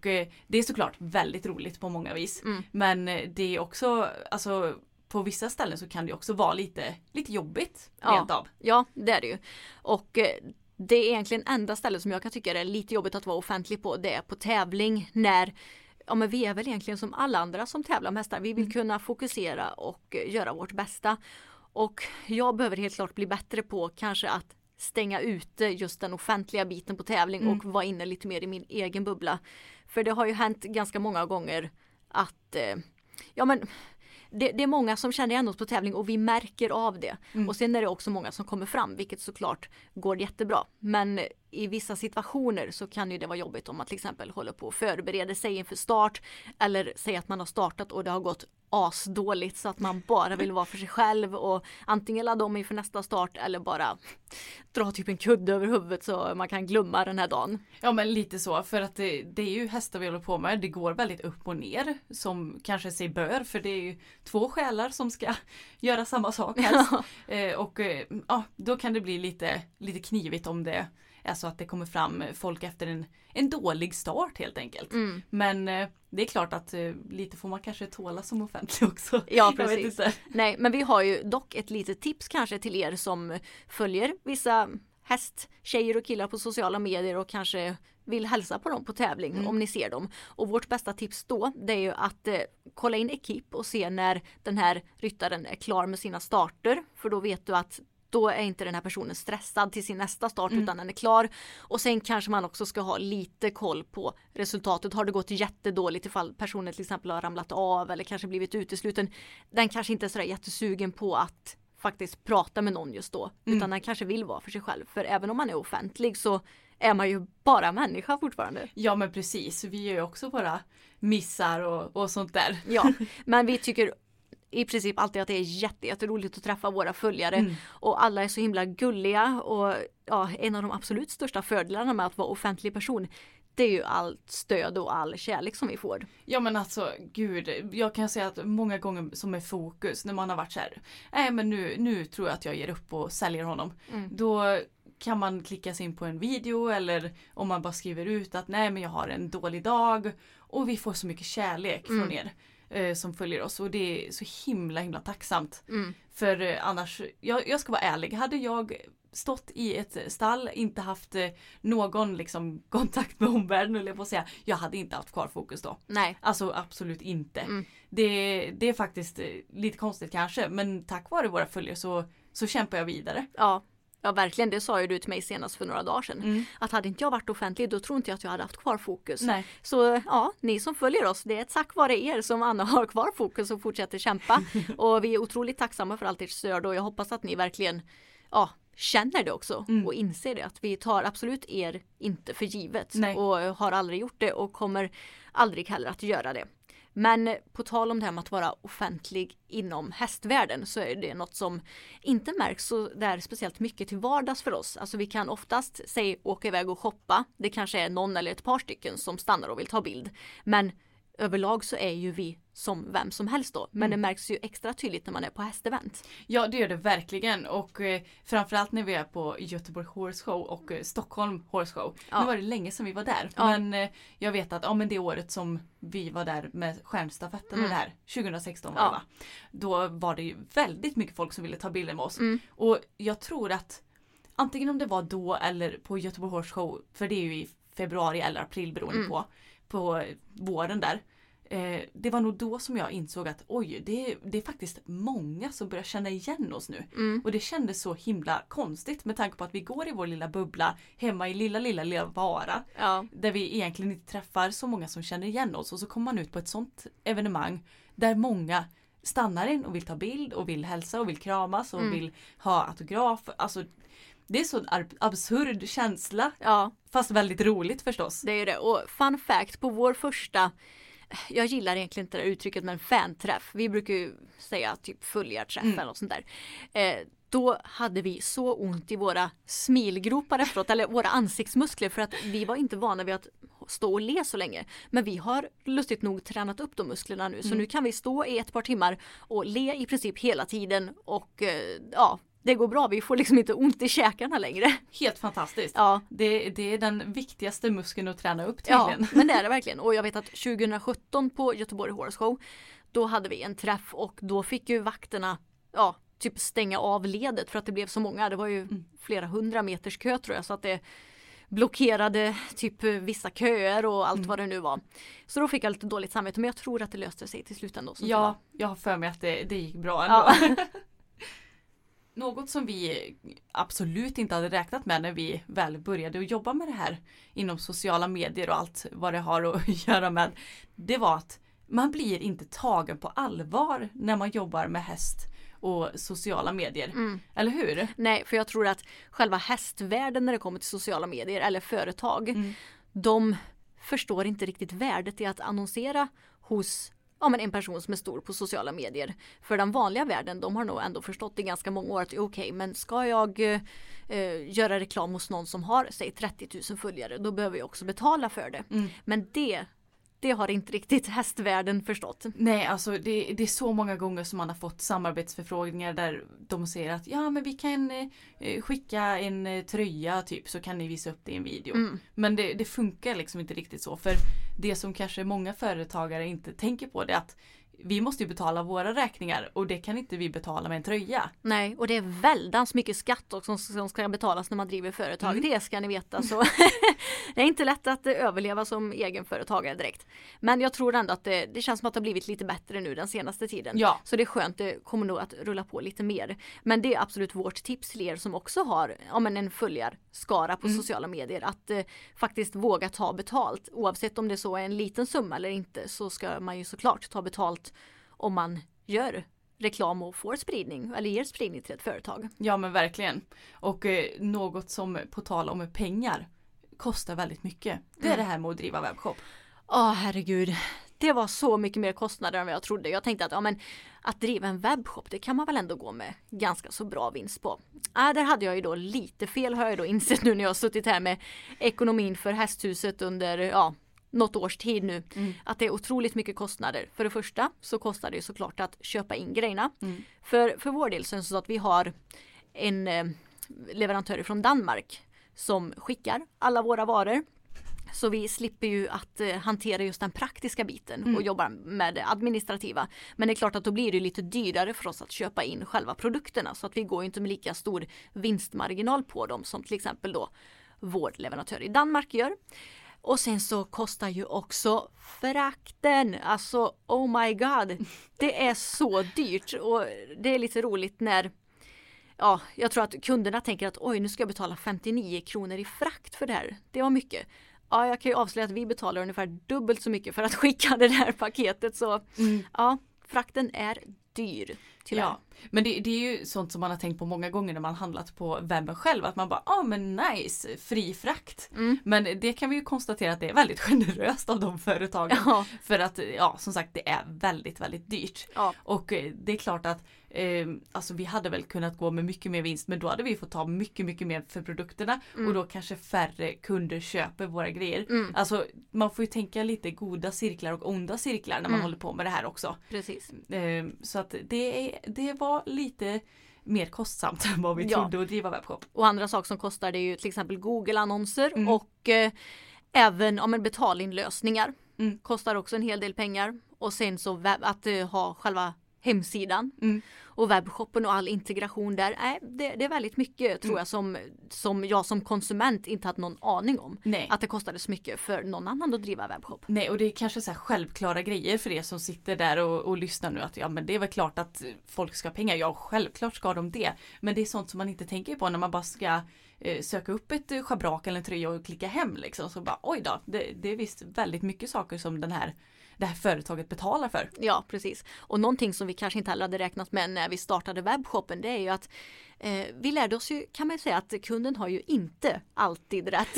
Speaker 3: det är såklart väldigt roligt på många vis. Men eh, det är också, alltså på vissa ställen så kan det också vara lite, lite jobbigt rent
Speaker 4: ja.
Speaker 3: av.
Speaker 4: ja det är det ju. Och det är egentligen enda stället som jag kan tycka är lite jobbigt att vara offentlig på. Det är på tävling när Ja men vi är väl egentligen som alla andra som tävlar med hästar. Vi vill kunna fokusera och göra vårt bästa. Och jag behöver helt klart bli bättre på kanske att stänga ute just den offentliga biten på tävling och vara inne lite mer i min egen bubbla. För det har ju hänt ganska många gånger att eh, ja men det, det är många som känner igen oss på tävling och vi märker av det. Och sen är det också många som kommer fram vilket såklart går jättebra. Men i vissa situationer så kan ju det vara jobbigt om man till exempel håller på och förbereder sig inför start. Eller säger att man har startat och det har gått asdåligt så att man bara vill vara för sig själv och antingen ladda om inför nästa start eller bara dra typ en kudde över huvudet så man kan glömma den här dagen.
Speaker 3: Ja men lite så för att det, det är ju hästar vi håller på med. Det går väldigt upp och ner som kanske sig bör för det är ju två själar som ska göra samma sak helst. eh, och eh, ja, då kan det bli lite, lite knivigt om det är så att det kommer fram folk efter en, en dålig start helt enkelt. Men eh, det är klart att eh, lite får man kanske tåla som offentlig också.
Speaker 4: Ja precis. Nej men vi har ju dock ett litet tips kanske till er som följer vissa hästtjejer och killar på sociala medier och kanske vill hälsa på dem på tävling om ni ser dem. Och vårt bästa tips då det är ju att eh, kolla in Ekip och se när den här ryttaren är klar med sina starter. För då vet du att då är inte den här personen stressad till sin nästa start utan den är klar. Och sen kanske man också ska ha lite koll på resultatet. Har det gått jättedåligt ifall personen till exempel har ramlat av eller kanske blivit utesluten. Den kanske inte är sådär jättesugen på att faktiskt prata med någon just då.
Speaker 3: Mm.
Speaker 4: Utan han kanske vill vara för sig själv. För även om man är offentlig så är man ju bara människa fortfarande.
Speaker 3: Ja men precis, vi gör ju också bara missar och, och sånt där.
Speaker 4: Ja, men vi tycker i princip alltid att det är jätte, jätteroligt att träffa våra följare
Speaker 3: Mm.
Speaker 4: och alla är så himla gulliga och ja, en av de absolut största fördelarna med att vara offentlig person det är ju allt stöd och all kärlek som vi får.
Speaker 3: Ja men alltså gud, jag kan säga att många gånger som är fokus när man har varit så här, nej men nu, nu tror jag att jag ger upp och säljer honom. Då kan man klicka sig in på en video eller om man bara skriver ut att nej men jag har en dålig dag och vi får så mycket kärlek från er eh, som följer oss och det är så himla himla tacksamt. För eh, annars, jag, jag ska vara ärlig, hade jag stått i ett stall, inte haft eh, någon liksom kontakt med omvärlden eller på att säga, jag hade inte haft kvar fokus då.
Speaker 4: Nej,
Speaker 3: Alltså absolut inte. Det, det är faktiskt eh, lite konstigt kanske men tack vare våra följare så, så kämpar jag vidare.
Speaker 4: ja. Ja verkligen, det sa ju du till mig senast för några dagar sedan.
Speaker 3: Mm.
Speaker 4: Att hade inte jag varit offentlig då tror inte jag att jag hade haft kvar fokus.
Speaker 3: Nej.
Speaker 4: Så ja, ni som följer oss, det är tack vare er som Anna har kvar fokus och fortsätter kämpa. och vi är otroligt tacksamma för allt ert stöd och jag hoppas att ni verkligen ja, känner det också
Speaker 3: Mm.
Speaker 4: och inser det. Att vi tar absolut er inte för givet
Speaker 3: Nej.
Speaker 4: och har aldrig gjort det och kommer aldrig heller att göra det. Men på tal om det här med att vara offentlig inom hästvärlden så är det något som inte märks så där speciellt mycket till vardags för oss. Alltså vi kan oftast säg åka iväg och shoppa. Det kanske är någon eller ett par stycken som stannar och vill ta bild. Men överlag så är ju vi som vem som helst då. Men det märks ju extra tydligt när man är på hästevent.
Speaker 3: Ja det gör det verkligen och eh, framförallt när vi är på Göteborg Horse Show och eh, Stockholm Horse Show.
Speaker 4: Ja.
Speaker 3: Nu var det länge sedan vi var där
Speaker 4: Ja.
Speaker 3: men eh, jag vet att ja, men det året som vi var där med stjärnstafetten och det här 2016 var det
Speaker 4: Ja.
Speaker 3: va? Då var det ju väldigt mycket folk som ville ta bilder med oss.
Speaker 4: Mm.
Speaker 3: Och jag tror att antingen om det var då eller på Göteborg Horse Show för det är ju i februari eller april beroende
Speaker 4: Mm.
Speaker 3: på, på våren där. Eh, det var nog då som jag insåg att oj, det är, det är faktiskt många som börjar känna igen oss nu.
Speaker 4: Mm.
Speaker 3: Och det kändes så himla konstigt med tanke på att vi går i vår lilla bubbla hemma i lilla, lilla, lilla Vara.
Speaker 4: Ja.
Speaker 3: Där vi egentligen inte träffar så många som känner igen oss och så kommer man ut på ett sånt evenemang där många stannar in och vill ta bild och vill hälsa och vill kramas och
Speaker 4: Mm.
Speaker 3: vill ha autograf. Alltså, det är så en absurd känsla
Speaker 4: Ja,
Speaker 3: fast väldigt roligt förstås.
Speaker 4: det är det. Och fun fact på vår första jag gillar egentligen inte det uttrycket men fanträff. Vi brukar ju säga typ följarträff eller något sånt där. Eh, då hade vi så ont i våra smilgropar efteråt, eller våra ansiktsmuskler för att vi var inte vana vid att stå och le så länge. Men vi har lustigt nog tränat upp de musklerna nu så nu kan vi stå i ett par timmar och le i princip hela tiden och eh, ja, det går bra. Vi får liksom inte ont i käkarna längre.
Speaker 3: Helt fantastiskt.
Speaker 4: Ja,
Speaker 3: Det, det är den viktigaste muskeln att träna upp
Speaker 4: Ja,
Speaker 3: tydligen.
Speaker 4: men det är det verkligen. Och jag vet att 2017 på Göteborg Horse Show då hade vi en träff och då fick ju vakterna ja, typ stänga av ledet för att det blev så många. Det var ju flera hundra meters kö tror jag så att det blockerade typ vissa köer och allt vad det nu var. Så då fick jag lite dåligt samvete men jag tror att det löste sig till slut ändå.
Speaker 3: Ja, jag har för mig att det, det gick bra ändå.
Speaker 4: Ja.
Speaker 3: Något som vi absolut inte hade räknat med när vi väl började att jobba med det här inom sociala medier och allt vad det har att göra med. Det var att man blir inte tagen på allvar när man jobbar med häst och sociala medier.
Speaker 4: Mm.
Speaker 3: Eller hur?
Speaker 4: Nej, för jag tror att själva hästvärlden när det kommer till sociala medier eller företag, de förstår inte riktigt värdet i att annonsera hos ja, men en person som är stor på sociala medier. För den vanliga världen, de har nog ändå förstått i ganska många år att okej, men ska jag eh, eh, göra reklam hos någon som har, säg 30 000 följare, då behöver jag också betala för det. Men det, det har inte riktigt hästvärlden förstått.
Speaker 3: Nej, alltså det, det är så många gånger som man har fått samarbetsförfrågningar där de säger att ja men vi kan eh, skicka en eh, tröja typ så kan ni visa upp det i en video. Men det, det funkar liksom inte riktigt så för det som kanske många företagare inte tänker på det är att vi måste ju betala våra räkningar och det kan inte vi betala med en tröja.
Speaker 4: Nej, och det är väldans mycket skatt också som, ska betalas när man driver företag. Det ska ni veta. Så det är inte lätt att eh, överleva som egenföretagare direkt. Men jag tror ändå att det, det känns som att det har blivit lite bättre nu den senaste tiden.
Speaker 3: Ja.
Speaker 4: Så det är skönt, det kommer nog att rulla på lite mer. Men det är absolut vårt tips till er som också har ja, men en följarskara på sociala medier. Att eh, faktiskt våga ta betalt. Oavsett om det så är en liten summa eller inte så ska man ju såklart ta betalt om man gör reklam och får spridning eller ger spridning till ett företag.
Speaker 3: Ja men verkligen. Och eh, något som på tal om pengar kostar väldigt mycket. Det är
Speaker 4: Mm.
Speaker 3: det här med att driva webbshop.
Speaker 4: Ja herregud. Det var så mycket mer kostnader än vad jag trodde. Jag tänkte att ja, men, att driva en webbshop det kan man väl ändå gå med ganska så bra vinst på. Äh, där hade jag ju då lite fel har jag då insett nu när jag har suttit här med ekonomin för hästhuset under ja, något års tid nu. Att det är otroligt mycket kostnader. För det första så kostar det såklart att köpa in grejerna. För, för vår del så är det så att vi har en eh, leverantör från Danmark som skickar alla våra varor. Så vi slipper ju att eh, hantera just den praktiska biten och jobba med det administrativa. Men det är klart att då blir det lite dyrare för oss att köpa in själva produkterna så att vi går inte med lika stor vinstmarginal på dem som till exempel då vår leverantör i Danmark gör. Och sen så kostar ju också frakten. Alltså oh my god. Det är så dyrt och det är lite roligt när Ja, jag tror att kunderna tänker att oj nu ska jag betala 59 kronor i frakt för det här. Det var mycket. Ja, jag kan ju avslöja att vi betalar ungefär dubbelt så mycket för att skicka det där paketet så ja, frakten är dyr. Tyvärr.
Speaker 3: Ja, men det, det är ju sånt som man har tänkt på många gånger när man handlat på webben själv. Att man bara, ja ah, men nice, fri frakt.
Speaker 4: Mm.
Speaker 3: Men det kan vi ju konstatera att det är väldigt generöst av de företagen.
Speaker 4: Ja.
Speaker 3: För att, ja som sagt det är väldigt, väldigt dyrt.
Speaker 4: Ja.
Speaker 3: Och eh, det är klart att eh, alltså vi hade väl kunnat gå med mycket mer vinst men då hade vi fått ta mycket, mycket mer för produkterna
Speaker 4: Mm.
Speaker 3: och då kanske färre kunder köper våra grejer. Alltså man får ju tänka lite goda cirklar och onda cirklar när man håller på med det här också.
Speaker 4: Precis.
Speaker 3: Eh, Så att det, är, det var lite mer kostsamt än vad vi
Speaker 4: Ja.
Speaker 3: trodde att driva webbshop.
Speaker 4: Och andra saker som kostar det är ju till exempel Google-annonser och eh, även ja, men betalninlösningar.
Speaker 3: Mm.
Speaker 4: Kostar också en hel del pengar. Och sen så att eh, ha själva hemsidan
Speaker 3: Mm.
Speaker 4: och webbshoppen och all integration där. Nej, det, det är väldigt mycket tror
Speaker 3: Mm.
Speaker 4: jag som, som jag som konsument inte hade någon aning om.
Speaker 3: Nej.
Speaker 4: Att det kostade så mycket för någon annan att driva webbshop.
Speaker 3: Nej och det är kanske så här självklara grejer för er som sitter där och, och lyssnar nu att ja men det är väl klart att folk ska ha pengar. Ja självklart ska de det. Men det är sånt som man inte tänker på när man bara ska eh, söka upp ett eh, schabrak eller en tröja och klicka hem liksom. Så bara oj då, det, det är visst väldigt mycket saker som den här, det här företaget betalar för.
Speaker 4: Ja, precis. Och någonting som vi kanske inte heller hade räknat med när vi startade webbshoppen det är ju att eh, vi lärde oss ju, kan man säga, att kunden har ju inte alltid rätt.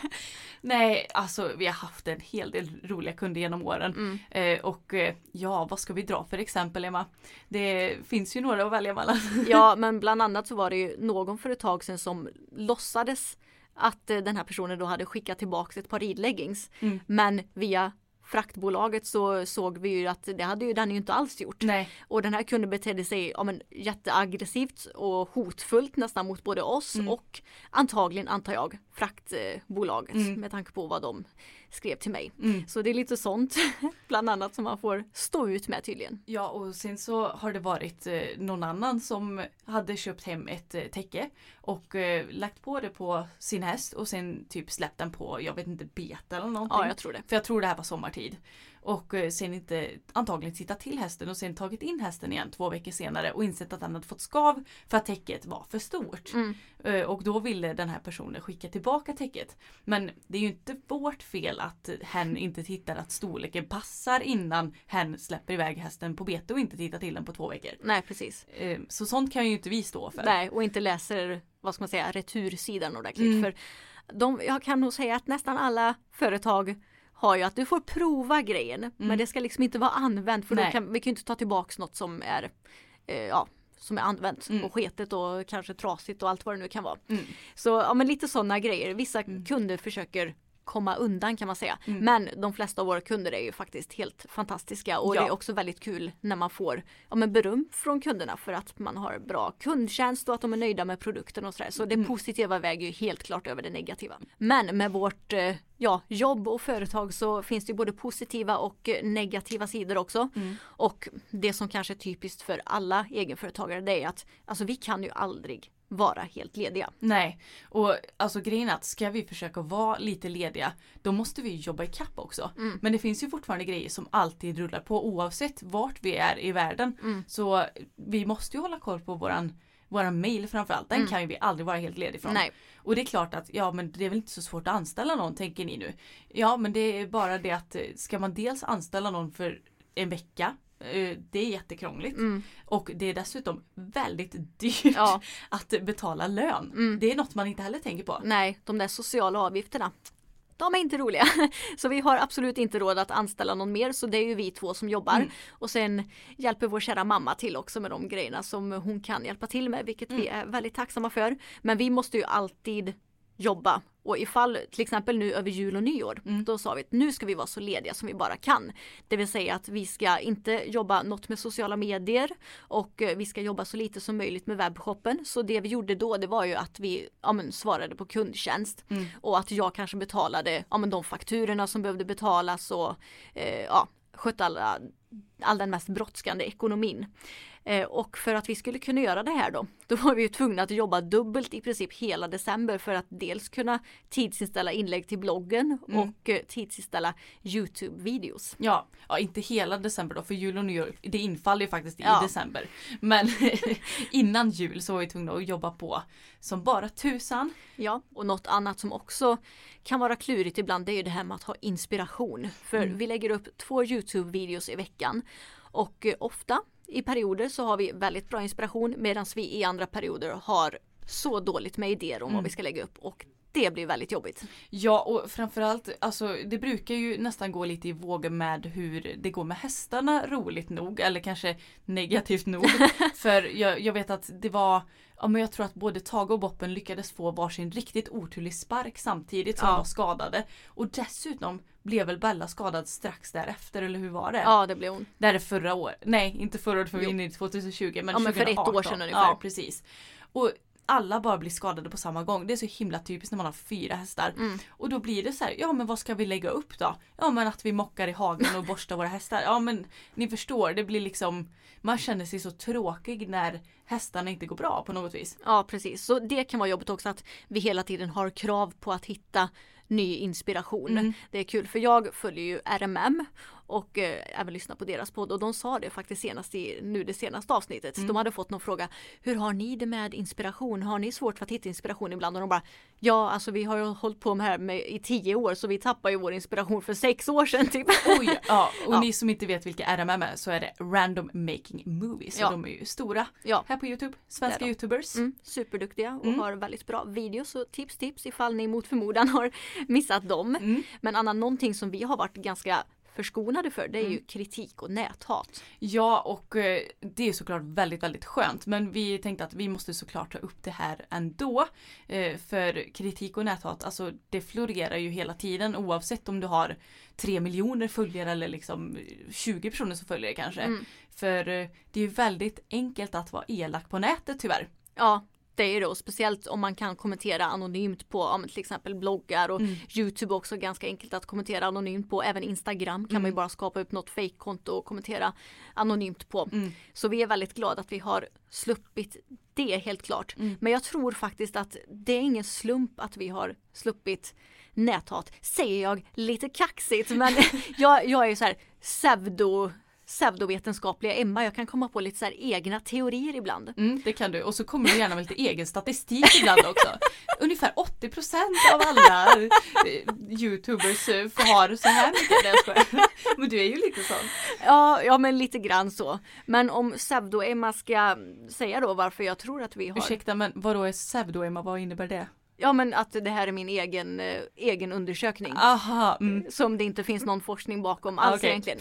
Speaker 3: Nej, alltså vi har haft en hel del roliga kunder genom åren.
Speaker 4: Mm.
Speaker 3: Eh, och eh, ja, vad ska vi dra för exempel Emma? Det finns ju några att välja mellan.
Speaker 4: ja, men bland annat så var det ju någon för ett tag sedan som låtsades att eh, den här personen då hade skickat tillbaka ett par ridleggings.
Speaker 3: Mm.
Speaker 4: Men via fraktbolaget så såg vi ju att det hade ju den ju inte alls gjort.
Speaker 3: Nej.
Speaker 4: Och den här kunden betedde sig ja, men, jätteaggressivt och hotfullt nästan mot både oss
Speaker 3: Mm.
Speaker 4: och antagligen antar jag fraktbolaget med tanke på vad de skrev till mig.
Speaker 3: Mm.
Speaker 4: Så det är lite sånt bland annat som man får stå ut med tydligen.
Speaker 3: Ja och sen så har det varit eh, någon annan som hade köpt hem ett eh, täcke och eh, lagt på det på sin häst och sen typ släppt den på, jag vet inte, bete eller någonting.
Speaker 4: Ja, jag tror det.
Speaker 3: För jag tror det här var sommartid. Och eh, sen inte antagligen tittat till hästen och sen tagit in hästen igen två veckor senare och insett att den hade fått skav för att täcket var för stort. Eh, Och då ville den här personen skicka tillbaka täcket. Men det är ju inte vårt fel att hen inte tittar att storleken passar innan hen släpper iväg hästen på bete och inte tittar till den på två veckor.
Speaker 4: Nej precis.
Speaker 3: Eh, Så sånt kan ju inte vi stå för.
Speaker 4: Nej och inte läser vad ska man säga retursidan ordentligt. För de, jag kan nog säga att nästan alla företag har ju att du får prova grejen men det ska liksom inte vara använt för då kan vi kan ju inte ta tillbaks något som är eh, ja, som är använt och sketet och kanske trasigt och allt vad det nu kan vara. Så ja men lite sådana grejer. Vissa kunder försöker komma undan kan man säga. Men de flesta av våra kunder är ju faktiskt helt fantastiska och
Speaker 3: Ja.
Speaker 4: det är också väldigt kul när man får ja, men beröm från kunderna för att man har bra kundtjänst och att de är nöjda med produkten och sådär. Så det positiva väger ju helt klart över det negativa. Men med vårt eh, ja, jobb och företag så finns det både positiva och eh, negativa sidor också. Och det som kanske är typiskt för alla egenföretagare det är att alltså vi kan ju aldrig vara helt lediga.
Speaker 3: Nej, och alltså grejen är att ska vi försöka vara lite lediga då måste vi jobba i kapp också. Men det finns ju fortfarande grejer som alltid rullar på oavsett vart vi är i världen. Så vi måste ju hålla koll på våran Våran mail framförallt, den kan ju vi aldrig vara helt ledig från.
Speaker 4: Nej.
Speaker 3: Och det är klart att ja men det är väl inte så svårt att anställa någon tänker ni nu. Ja men det är bara det att eh, ska man dels anställa någon för en vecka Det är jättekrångligt.
Speaker 4: Mm.
Speaker 3: Och det är dessutom väldigt dyrt
Speaker 4: Ja.
Speaker 3: att betala lön.
Speaker 4: Mm.
Speaker 3: Det är något man inte heller tänker på.
Speaker 4: Nej, de där sociala avgifterna. De är inte roliga. Så vi har absolut inte råd att anställa någon mer så det är ju vi två som jobbar.
Speaker 3: Mm.
Speaker 4: Och sen hjälper vår kära mamma till också med de grejerna som hon kan hjälpa till med vilket vi
Speaker 3: Mm.
Speaker 4: är väldigt tacksamma för. Men vi måste ju alltid jobba och ifall till exempel nu över jul och nyår
Speaker 3: Mm.
Speaker 4: då sa vi att nu ska vi vara så lediga som vi bara kan. Det vill säga att vi ska inte jobba något med sociala medier och eh, vi ska jobba så lite som möjligt med webbshoppen. Så det vi gjorde då det var ju att vi ja, men, svarade på kundtjänst och att jag kanske betalade ja, men, de fakturorna som behövde betalas och eh, ja, skötte alla, all den mest brådskande ekonomin. Eh, och för att vi skulle kunna göra det här då, då var vi tvungna att jobba dubbelt i princip hela december för att dels kunna tidsinställa inlägg till bloggen och eh, tidsinställa Youtube-videos.
Speaker 3: Ja, ja, inte hela december då för jul och nyår det infaller ju faktiskt
Speaker 4: Ja.
Speaker 3: i december. Men innan jul så var vi tvungna att jobba på som bara tusan.
Speaker 4: Ja, och något annat som också kan vara klurigt ibland det är ju det här med att ha inspiration. För vi lägger upp två Youtube-videos i veckan och eh, ofta i perioder så har vi väldigt bra inspiration medan vi i andra perioder har så dåligt med idéer om vad vi ska lägga upp. Och det blir väldigt jobbigt.
Speaker 3: Ja och framförallt alltså det brukar ju nästan gå lite i vågor med hur det går med hästarna roligt nog eller kanske negativt nog. För jag, jag vet att det var Ja men jag tror att både Tage och Boppen lyckades få varsin riktigt oturlig spark samtidigt som
Speaker 4: Ja.
Speaker 3: de var skadade. Och dessutom blev väl Bella skadad strax därefter eller hur var det?
Speaker 4: Ja, det blir hon.
Speaker 3: Det här är förra året. Nej, inte förra året för vi är inne i 2020. Men,
Speaker 4: Ja, men för ett
Speaker 3: 2018.
Speaker 4: år sedan ungefär.
Speaker 3: Ja, precis. Och alla bara blir skadade på samma gång. Det är så himla typiskt när man har fyra hästar.
Speaker 4: Mm.
Speaker 3: Och då blir det så här, ja men vad ska vi lägga upp då? Ja men att vi mockar i hagen och borstar våra hästar. Ja men ni förstår, det blir liksom man känner sig så tråkig när hästarna inte går bra på något vis.
Speaker 4: Ja, precis. Så det kan vara jobbigt också att vi hela tiden har krav på att hitta ny inspiration. Det är kul för jag följer ju RMM och eh, även lyssnar på deras podd och de sa det faktiskt senast i nu det senaste avsnittet. De hade fått någon fråga Hur har ni det med inspiration? Har ni svårt för att hitta inspiration ibland? Och de bara Ja, alltså vi har ju hållit på med det här med, i tio år så vi tappar ju vår inspiration för sex år sedan typ.
Speaker 3: Oj, ja, och
Speaker 4: Ja.
Speaker 3: ni som inte vet vilka RMM är så är det Random Making Movies.
Speaker 4: Ja.
Speaker 3: De är ju stora
Speaker 4: Ja.
Speaker 3: här på Youtube. Svenska. Youtubers.
Speaker 4: Mm, superduktiga och har väldigt bra videos och tips tips ifall ni mot förmodan har missat dem. Men Anna, någonting som vi har varit ganska förskonade för det är ju kritik och näthat.
Speaker 3: Ja och eh, det är såklart väldigt väldigt skönt men vi tänkte att vi måste såklart ta upp det här ändå. Eh, för kritik och näthat, alltså det florerar ju hela tiden oavsett om du har tre miljoner följare eller liksom 20 personer som följer dig kanske. För eh, det är ju väldigt enkelt att vara elak på nätet tyvärr.
Speaker 4: Ja, det är ju det och speciellt om man kan kommentera anonymt på ja, till exempel bloggar och Youtube också ganska enkelt att kommentera anonymt på. Även Instagram kan man ju bara skapa upp något fejkkonto och kommentera anonymt på. Så vi är väldigt glada att vi har sluppit det helt klart. Men jag tror faktiskt att det är ingen slump att vi har sluppit näthat. Säger jag lite kaxigt men jag, jag är ju så här pseudo pseudovetenskapliga Emma. Jag kan komma på lite så egna teorier ibland.
Speaker 3: Mm, det kan du. Och så kommer du gärna med lite egen statistik ibland också. Ungefär 80% av alla eh, Youtubers eh, har så här mycket. Jag. Men du är ju lite sån.
Speaker 4: Ja, ja men lite grann så. Men om pseudo-Emma ska säga då varför jag tror att vi har.
Speaker 3: Ursäkta men vadå är pseudo-Emma? Vad innebär det?
Speaker 4: Ja men att det här är min egen, eh, egen undersökning.
Speaker 3: Aha, mm.
Speaker 4: Som det inte finns någon forskning bakom alls
Speaker 3: Okej.
Speaker 4: egentligen.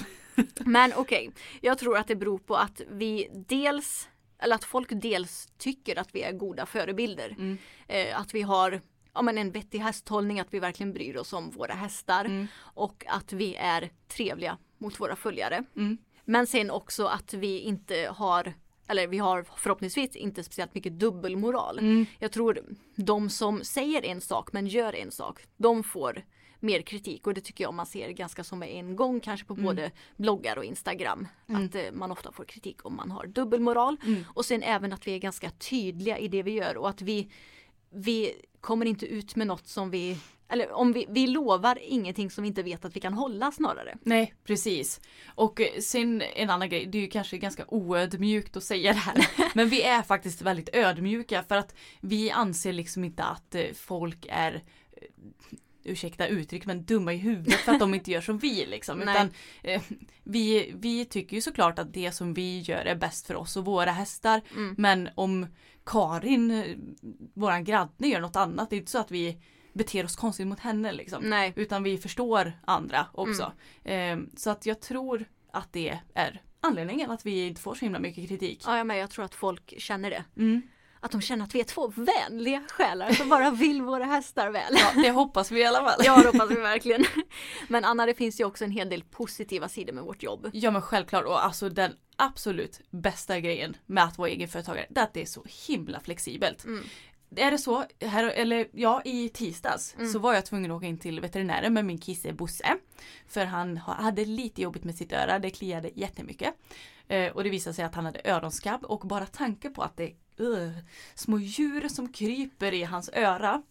Speaker 4: Men okej, jag tror att det beror på att vi dels, eller att folk dels tycker att vi är goda förebilder. Eh, att vi har ja, men en vettig hästhållning, att vi verkligen bryr oss om våra hästar och att vi är trevliga mot våra följare. Men sen också att vi inte har eller vi har förhoppningsvis inte speciellt mycket dubbelmoral. Jag tror de som säger en sak men gör en sak, de får mer kritik och det tycker jag man ser ganska som en gång kanske på både bloggar och Instagram. Att eh, man ofta får kritik om man har dubbelmoral. Och sen även att vi är ganska tydliga i det vi gör och att vi, vi kommer inte ut med något som vi eller om vi, vi lovar ingenting som vi inte vet att vi kan hålla snarare.
Speaker 3: Nej, precis. Och eh, sen en annan grej, det är ju kanske ganska oödmjukt att säga det här. men vi är faktiskt väldigt ödmjuka för att vi anser liksom inte att eh, folk är eh, ursäkta uttryck, men dumma i huvudet för att de inte gör som vi liksom. Utan, eh, vi, vi tycker ju såklart att det som vi gör är bäst för oss och våra hästar.
Speaker 4: Mm.
Speaker 3: Men om Karin, våran granne, gör något annat, det är inte så att vi beter oss konstigt mot henne liksom.
Speaker 4: Nej.
Speaker 3: Utan vi förstår andra också. Eh, så att jag tror att det är anledningen att vi inte får så himla mycket kritik.
Speaker 4: Ja, jag med. Jag tror att folk känner det.
Speaker 3: Mm.
Speaker 4: Att de känner att vi är två vänliga själar som bara vill våra hästar väl.
Speaker 3: Ja, det hoppas vi i alla fall.
Speaker 4: Ja, det hoppas vi verkligen. Men Anna, det finns ju också en hel del positiva sidor med vårt jobb.
Speaker 3: Ja men självklart och alltså den absolut bästa grejen med att vara egenföretagare det är att det är så himla flexibelt. Är det så, här, eller ja i tisdags så var jag tvungen att åka in till veterinären med min kisse Bosse. För han ha- hade lite jobbigt med sitt öra, det kliade jättemycket. Eh, och det visade sig att han hade öronskabb och bara tanken på att det är uh, små djur som kryper i hans öra.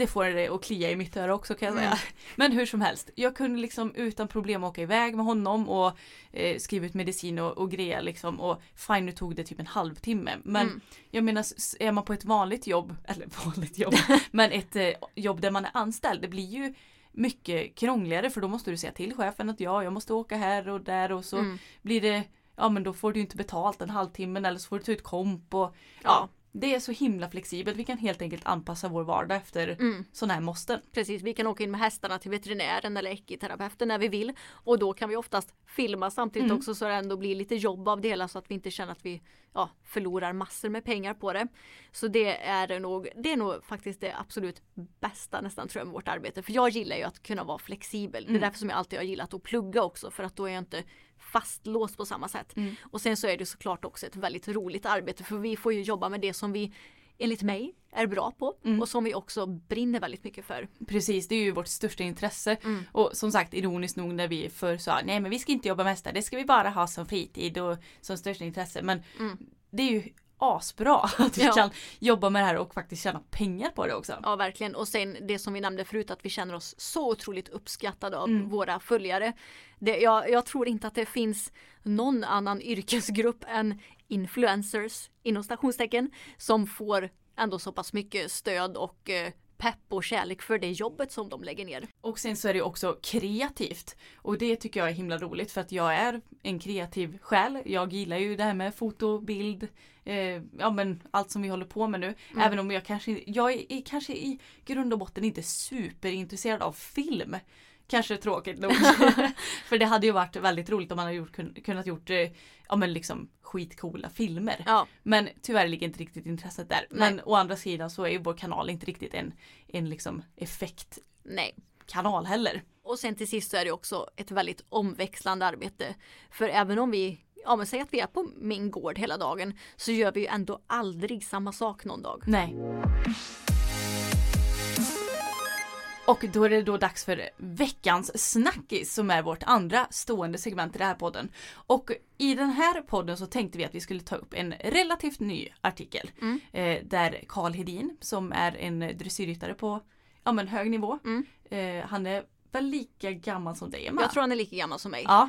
Speaker 3: Det får det att klia i mitt öra också kan jag säga. Men hur som helst, jag kunde liksom utan problem åka iväg med honom och eh, skriva ut medicin och, och grejer liksom. Och fine nu tog det typ en halvtimme. Men jag menar är man på ett vanligt jobb, eller vanligt jobb, men ett eh, jobb där man är anställd, det blir ju mycket krångligare för då måste du säga till chefen att ja, jag måste åka här och där och så blir det, ja men då får du inte betalt en halvtimme eller så får du ta ut komp och ja.
Speaker 4: Ja.
Speaker 3: Det är så himla flexibelt, vi kan helt enkelt anpassa vår vardag efter sådana här måsten.
Speaker 4: Precis, vi kan åka in med hästarna till veterinären eller ekiterapeuten när vi vill. Och då kan vi oftast filma samtidigt också så det ändå blir lite jobb av det hela så att vi inte känner att vi ja, förlorar massor med pengar på det. Så det är, nog, det är nog faktiskt det absolut bästa nästan tror jag med vårt arbete. För jag gillar ju att kunna vara flexibel. Det är därför som jag alltid har gillat att plugga också för att då är jag inte fastlåst på samma sätt. Och sen så är det såklart också ett väldigt roligt arbete för vi får ju jobba med det som vi enligt mig är bra på och som vi också brinner väldigt mycket för.
Speaker 3: Precis, det är ju vårt största intresse. Och som sagt ironiskt nog när vi förr sa nej men vi ska inte jobba med hästar, det ska vi bara ha som fritid och som största intresse. Men det är ju asbra att vi
Speaker 4: Ja.
Speaker 3: kan jobba med det här och faktiskt tjäna pengar på det också.
Speaker 4: Ja verkligen och sen det som vi nämnde förut att vi känner oss så otroligt uppskattade av våra följare. Det, jag, jag tror inte att det finns någon annan yrkesgrupp än influencers inom stationstecken som får ändå så pass mycket stöd och eh, pepp och kärlek för det jobbet som de lägger ner.
Speaker 3: Och sen så är det också kreativt. Och det tycker jag är himla roligt för att jag är en kreativ själ. Jag gillar ju det här med foto, bild, eh, ja men allt som vi håller på med nu. Även om jag kanske, jag är, är kanske i grund och botten inte superintresserad av film. Kanske tråkigt nog. för det hade ju varit väldigt roligt om man hade gjort, kun- kunnat gjort eh, ja men liksom skitcoola filmer.
Speaker 4: Ja.
Speaker 3: Men tyvärr ligger inte riktigt intresset där. Men å andra sidan så är ju vår kanal inte riktigt en, en liksom effekt
Speaker 4: Nej.
Speaker 3: kanal heller.
Speaker 4: Och sen till sist så är det också ett väldigt omväxlande arbete. För även om vi, ja men säg att vi är på min gård hela dagen så gör vi ju ändå aldrig samma sak någon dag.
Speaker 3: Nej. Och då är det då dags för veckans snackis som är vårt andra stående segment i den här podden. Och i den här podden så tänkte vi att vi skulle ta upp en relativt ny artikel. Eh, där Karl Hedin som är en dressyrryttare på ja, men hög nivå. Eh, han är väl lika gammal som dig Emma?
Speaker 4: Jag tror han är lika gammal som mig.
Speaker 3: Ja.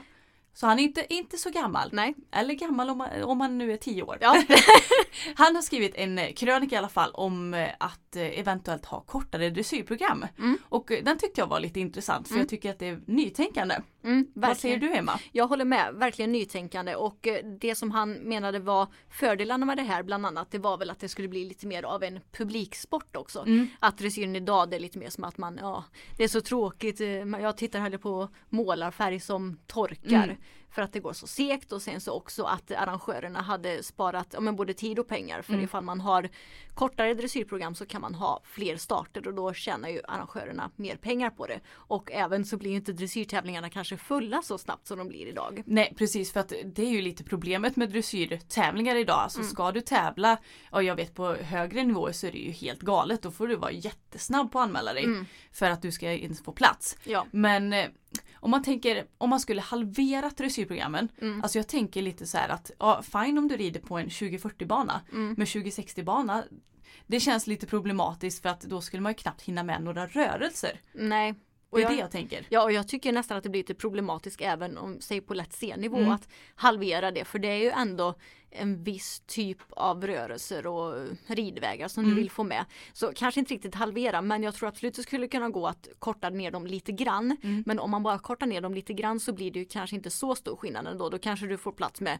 Speaker 3: Så han är inte, inte så gammal.
Speaker 4: Nej.
Speaker 3: Eller gammal om man, om man nu är tio år.
Speaker 4: Ja.
Speaker 3: Han har skrivit en eh, krönika i alla fall om eh, att eh, eventuellt ha kortare dressyrprogram.
Speaker 4: Mm.
Speaker 3: Och eh, den tyckte jag var lite intressant för jag tycker att det är nytänkande.
Speaker 4: Mm,
Speaker 3: Vad säger du Emma?
Speaker 4: Jag håller med, verkligen nytänkande och eh, det som han menade var fördelarna med det här bland annat det var väl att det skulle bli lite mer av en publiksport också. Att dressyren idag det är lite mer som att man, ja det är så tråkigt, jag tittar hellre på målarfärg som torkar. För att det går så segt och sen så också att arrangörerna hade sparat ja, men både tid och pengar. För ifall man har kortare dressyrprogram så kan man ha fler starter och då tjänar ju arrangörerna mer pengar på det. Och även så blir inte dressyrtävlingarna kanske fulla så snabbt som de blir idag.
Speaker 3: Nej precis för att det är ju lite problemet med dressyrtävlingar idag. Alltså
Speaker 4: Mm.
Speaker 3: ska du tävla, och jag vet på högre nivåer så är det ju helt galet. Då får du vara jättesnabb på att anmäla dig. För att du ska ens få plats.
Speaker 4: Mm. Ja.
Speaker 3: Men eh, om man tänker, om man skulle halvera dressyrprogrammen.
Speaker 4: Mm.
Speaker 3: Alltså jag tänker lite så här att, ja fine om du rider på en 2040 bana.
Speaker 4: Mm.
Speaker 3: Men 2060 bana det känns lite problematiskt för att då skulle man ju knappt hinna med några rörelser.
Speaker 4: Nej, Och
Speaker 3: Det är
Speaker 4: jag-
Speaker 3: det jag tänker.
Speaker 4: Ja, och jag tycker nästan att det blir lite problematiskt även om, säg på lätt C-nivå,
Speaker 3: Mm.
Speaker 4: att halvera det. För det är ju ändå en viss typ av rörelser och ridvägar som
Speaker 3: Mm.
Speaker 4: du vill få med. Så kanske inte riktigt halvera, men jag tror absolut det skulle kunna gå att korta ner dem lite grann.
Speaker 3: Mm.
Speaker 4: Men om man bara kortar ner dem lite grann så blir det ju kanske inte så stor skillnad ändå. Då kanske du får plats med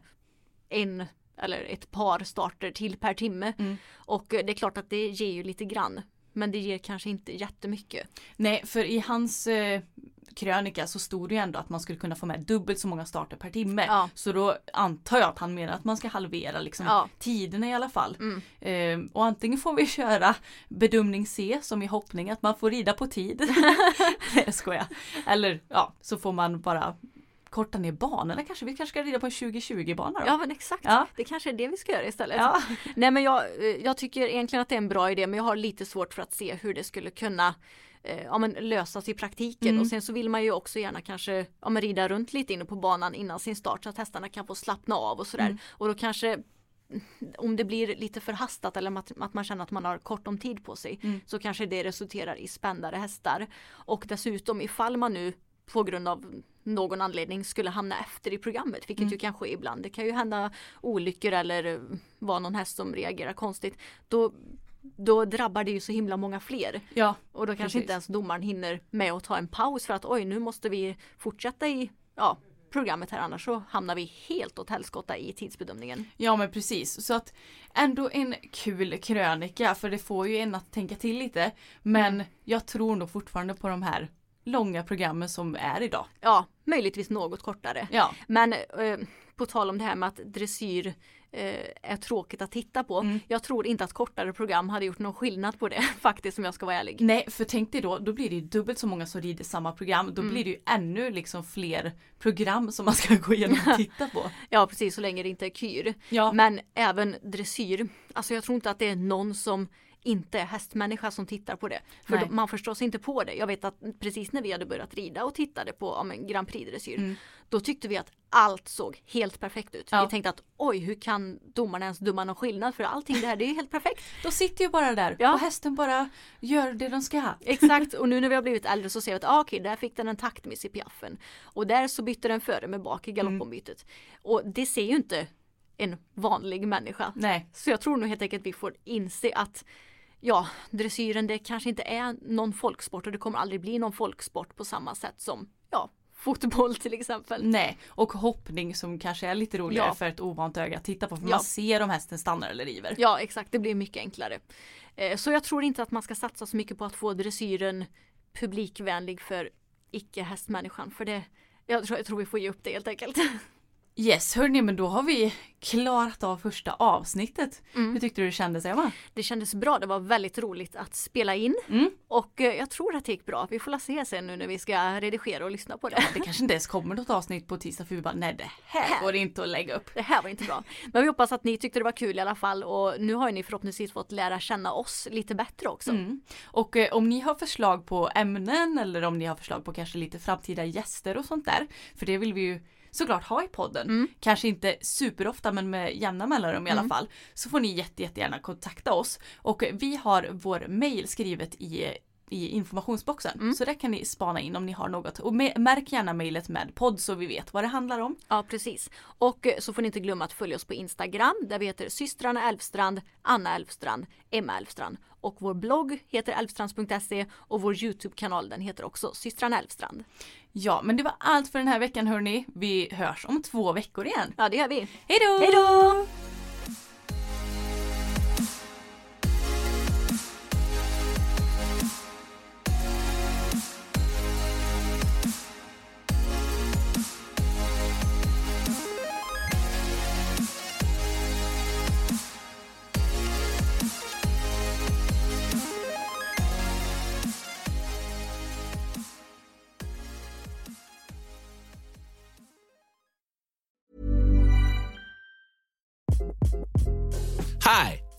Speaker 4: en eller ett par starter till per timme.
Speaker 3: Mm.
Speaker 4: Och det är klart att det ger ju lite grann. Men det ger kanske inte jättemycket.
Speaker 3: Nej, för i hans eh, krönika så stod det ju ändå att man skulle kunna få med dubbelt så många starter per timme.
Speaker 4: Ja.
Speaker 3: Så då antar jag att han menar att man ska halvera liksom
Speaker 4: Ja.
Speaker 3: tiderna i alla fall.
Speaker 4: Mm.
Speaker 3: Eh, och antingen får vi köra bedömning C som i hoppning att man får rida på tid. Nej jag skojar. Eller ja, så får man bara korta ner banorna kanske. Vi kanske ska rida på en 2020 bana då.
Speaker 4: Ja men exakt,
Speaker 3: Ja.
Speaker 4: det kanske är det vi ska göra istället.
Speaker 3: Ja.
Speaker 4: Nej men jag, eh, jag tycker egentligen att det är en bra idé men jag har lite svårt för att se hur det skulle kunna eh, ja, men lösas i praktiken
Speaker 3: Mm.
Speaker 4: och sen så vill man ju också gärna kanske ja, men rida runt lite inne på banan innan sin start så att hästarna kan få slappna av och sådär.
Speaker 3: Mm.
Speaker 4: Och då kanske om det blir lite förhastat eller att, att man känner att man har kort om tid på sig
Speaker 3: Mm.
Speaker 4: så kanske det resulterar i spändare hästar. Och dessutom ifall man nu på grund av någon anledning skulle hamna efter i programmet, vilket
Speaker 3: Mm.
Speaker 4: ju kan ske ibland. Det kan ju hända olyckor eller eh, vara någon häst som reagerar konstigt. Då, då drabbar det ju så himla många fler.
Speaker 3: Ja,
Speaker 4: Och då kanske
Speaker 3: Precis.
Speaker 4: inte ens domaren hinner med att ta en paus för att oj nu måste vi fortsätta i ja, programmet här annars så hamnar vi helt åt helskotta i tidsbedömningen.
Speaker 3: Ja men precis. Så att ändå en kul krönika för det får ju en att tänka till lite. Men
Speaker 4: Mm.
Speaker 3: jag tror nog fortfarande på de här långa programmen som är idag.
Speaker 4: Ja, möjligtvis något kortare.
Speaker 3: Ja.
Speaker 4: Men eh, på tal om det här med att dressyr eh, är tråkigt att titta på.
Speaker 3: Mm.
Speaker 4: Jag tror inte att kortare program hade gjort någon skillnad på det faktiskt om jag ska vara ärlig.
Speaker 3: Nej för tänk dig då, då blir det ju dubbelt så många som rider samma program. Då
Speaker 4: Mm.
Speaker 3: blir det ju ännu liksom fler program som man ska gå igenom och titta på.
Speaker 4: Ja precis, så länge det inte är kyr.
Speaker 3: Ja.
Speaker 4: Men även dressyr. Alltså jag tror inte att det är någon som inte är hästmänniska som tittar på det. För då, man förstår sig inte på det. Jag vet att precis när vi hade börjat rida och tittade på ja, men Grand Prix dressyr. Då tyckte vi att allt såg helt perfekt ut.
Speaker 3: Mm. Ja.
Speaker 4: Vi tänkte att oj hur kan domarna ens döma någon skillnad för allting det här det är ju helt perfekt.
Speaker 3: De sitter ju bara där
Speaker 4: Ja.
Speaker 3: och hästen bara gör det de ska.
Speaker 4: Exakt och nu när vi har blivit äldre så ser vi att ah, okej där fick den en taktmiss i piaffen. Och där så bytte den före med bak i galoppombytet. Och det ser ju inte en vanlig människa.
Speaker 3: Nej.
Speaker 4: Så jag tror nog helt enkelt vi får inse att ja, dressyren det kanske inte är någon folksport och det kommer aldrig bli någon folksport på samma sätt som ja, fotboll till exempel.
Speaker 3: Nej, och hoppning som kanske är lite roligare
Speaker 4: Ja.
Speaker 3: för ett ovant öga att titta på för
Speaker 4: Ja.
Speaker 3: man ser om hästen stannar eller river.
Speaker 4: Ja exakt, det blir mycket enklare. Eh, Så jag tror inte att man ska satsa så mycket på att få dressyren publikvänlig för icke-hästmänniskan. För det, jag tror, jag tror vi får ge upp det helt enkelt.
Speaker 3: Yes, hörni, men då har vi klarat av första avsnittet.
Speaker 4: Mm.
Speaker 3: Hur tyckte du det kändes Emma?
Speaker 4: Det kändes bra, det var väldigt roligt att spela in.
Speaker 3: Mm.
Speaker 4: Och eh, jag tror att det gick bra. Vi får se sen nu när vi ska redigera och lyssna på det.
Speaker 3: Det kanske inte ens kommer något avsnitt på tisdag för vi bara nej det här går inte att lägga upp.
Speaker 4: Det här var inte bra. Men vi hoppas att ni tyckte det var kul i alla fall och nu har ni förhoppningsvis fått lära känna oss lite bättre också.
Speaker 3: Mm. Och eh, om ni har förslag på ämnen eller om ni har förslag på kanske lite framtida gäster och sånt där. För det vill vi ju såklart ha i podden.
Speaker 4: Mm.
Speaker 3: Kanske inte superofta men med jämna mellanrum i alla fall. Så får ni jätte, jättegärna kontakta oss. Och vi har vår mail skrivet i i informationsboxen.
Speaker 4: Mm.
Speaker 3: Så där kan ni spana in om ni har något. Och märk gärna mejlet med podd så vi vet vad det handlar om.
Speaker 4: Ja precis. Och eh, så får ni inte glömma att följa oss på Instagram där vi heter systrarna Elfstrand, Anna Elfstrand, Emma Elfstrand. Och vår blogg heter elfstrands.se och vår Youtube-kanal den heter också systrarna Elfstrand.
Speaker 3: Ja, men det var allt för den här veckan hörni. Vi hörs om två veckor igen.
Speaker 4: Ja det gör vi.
Speaker 3: Hej då!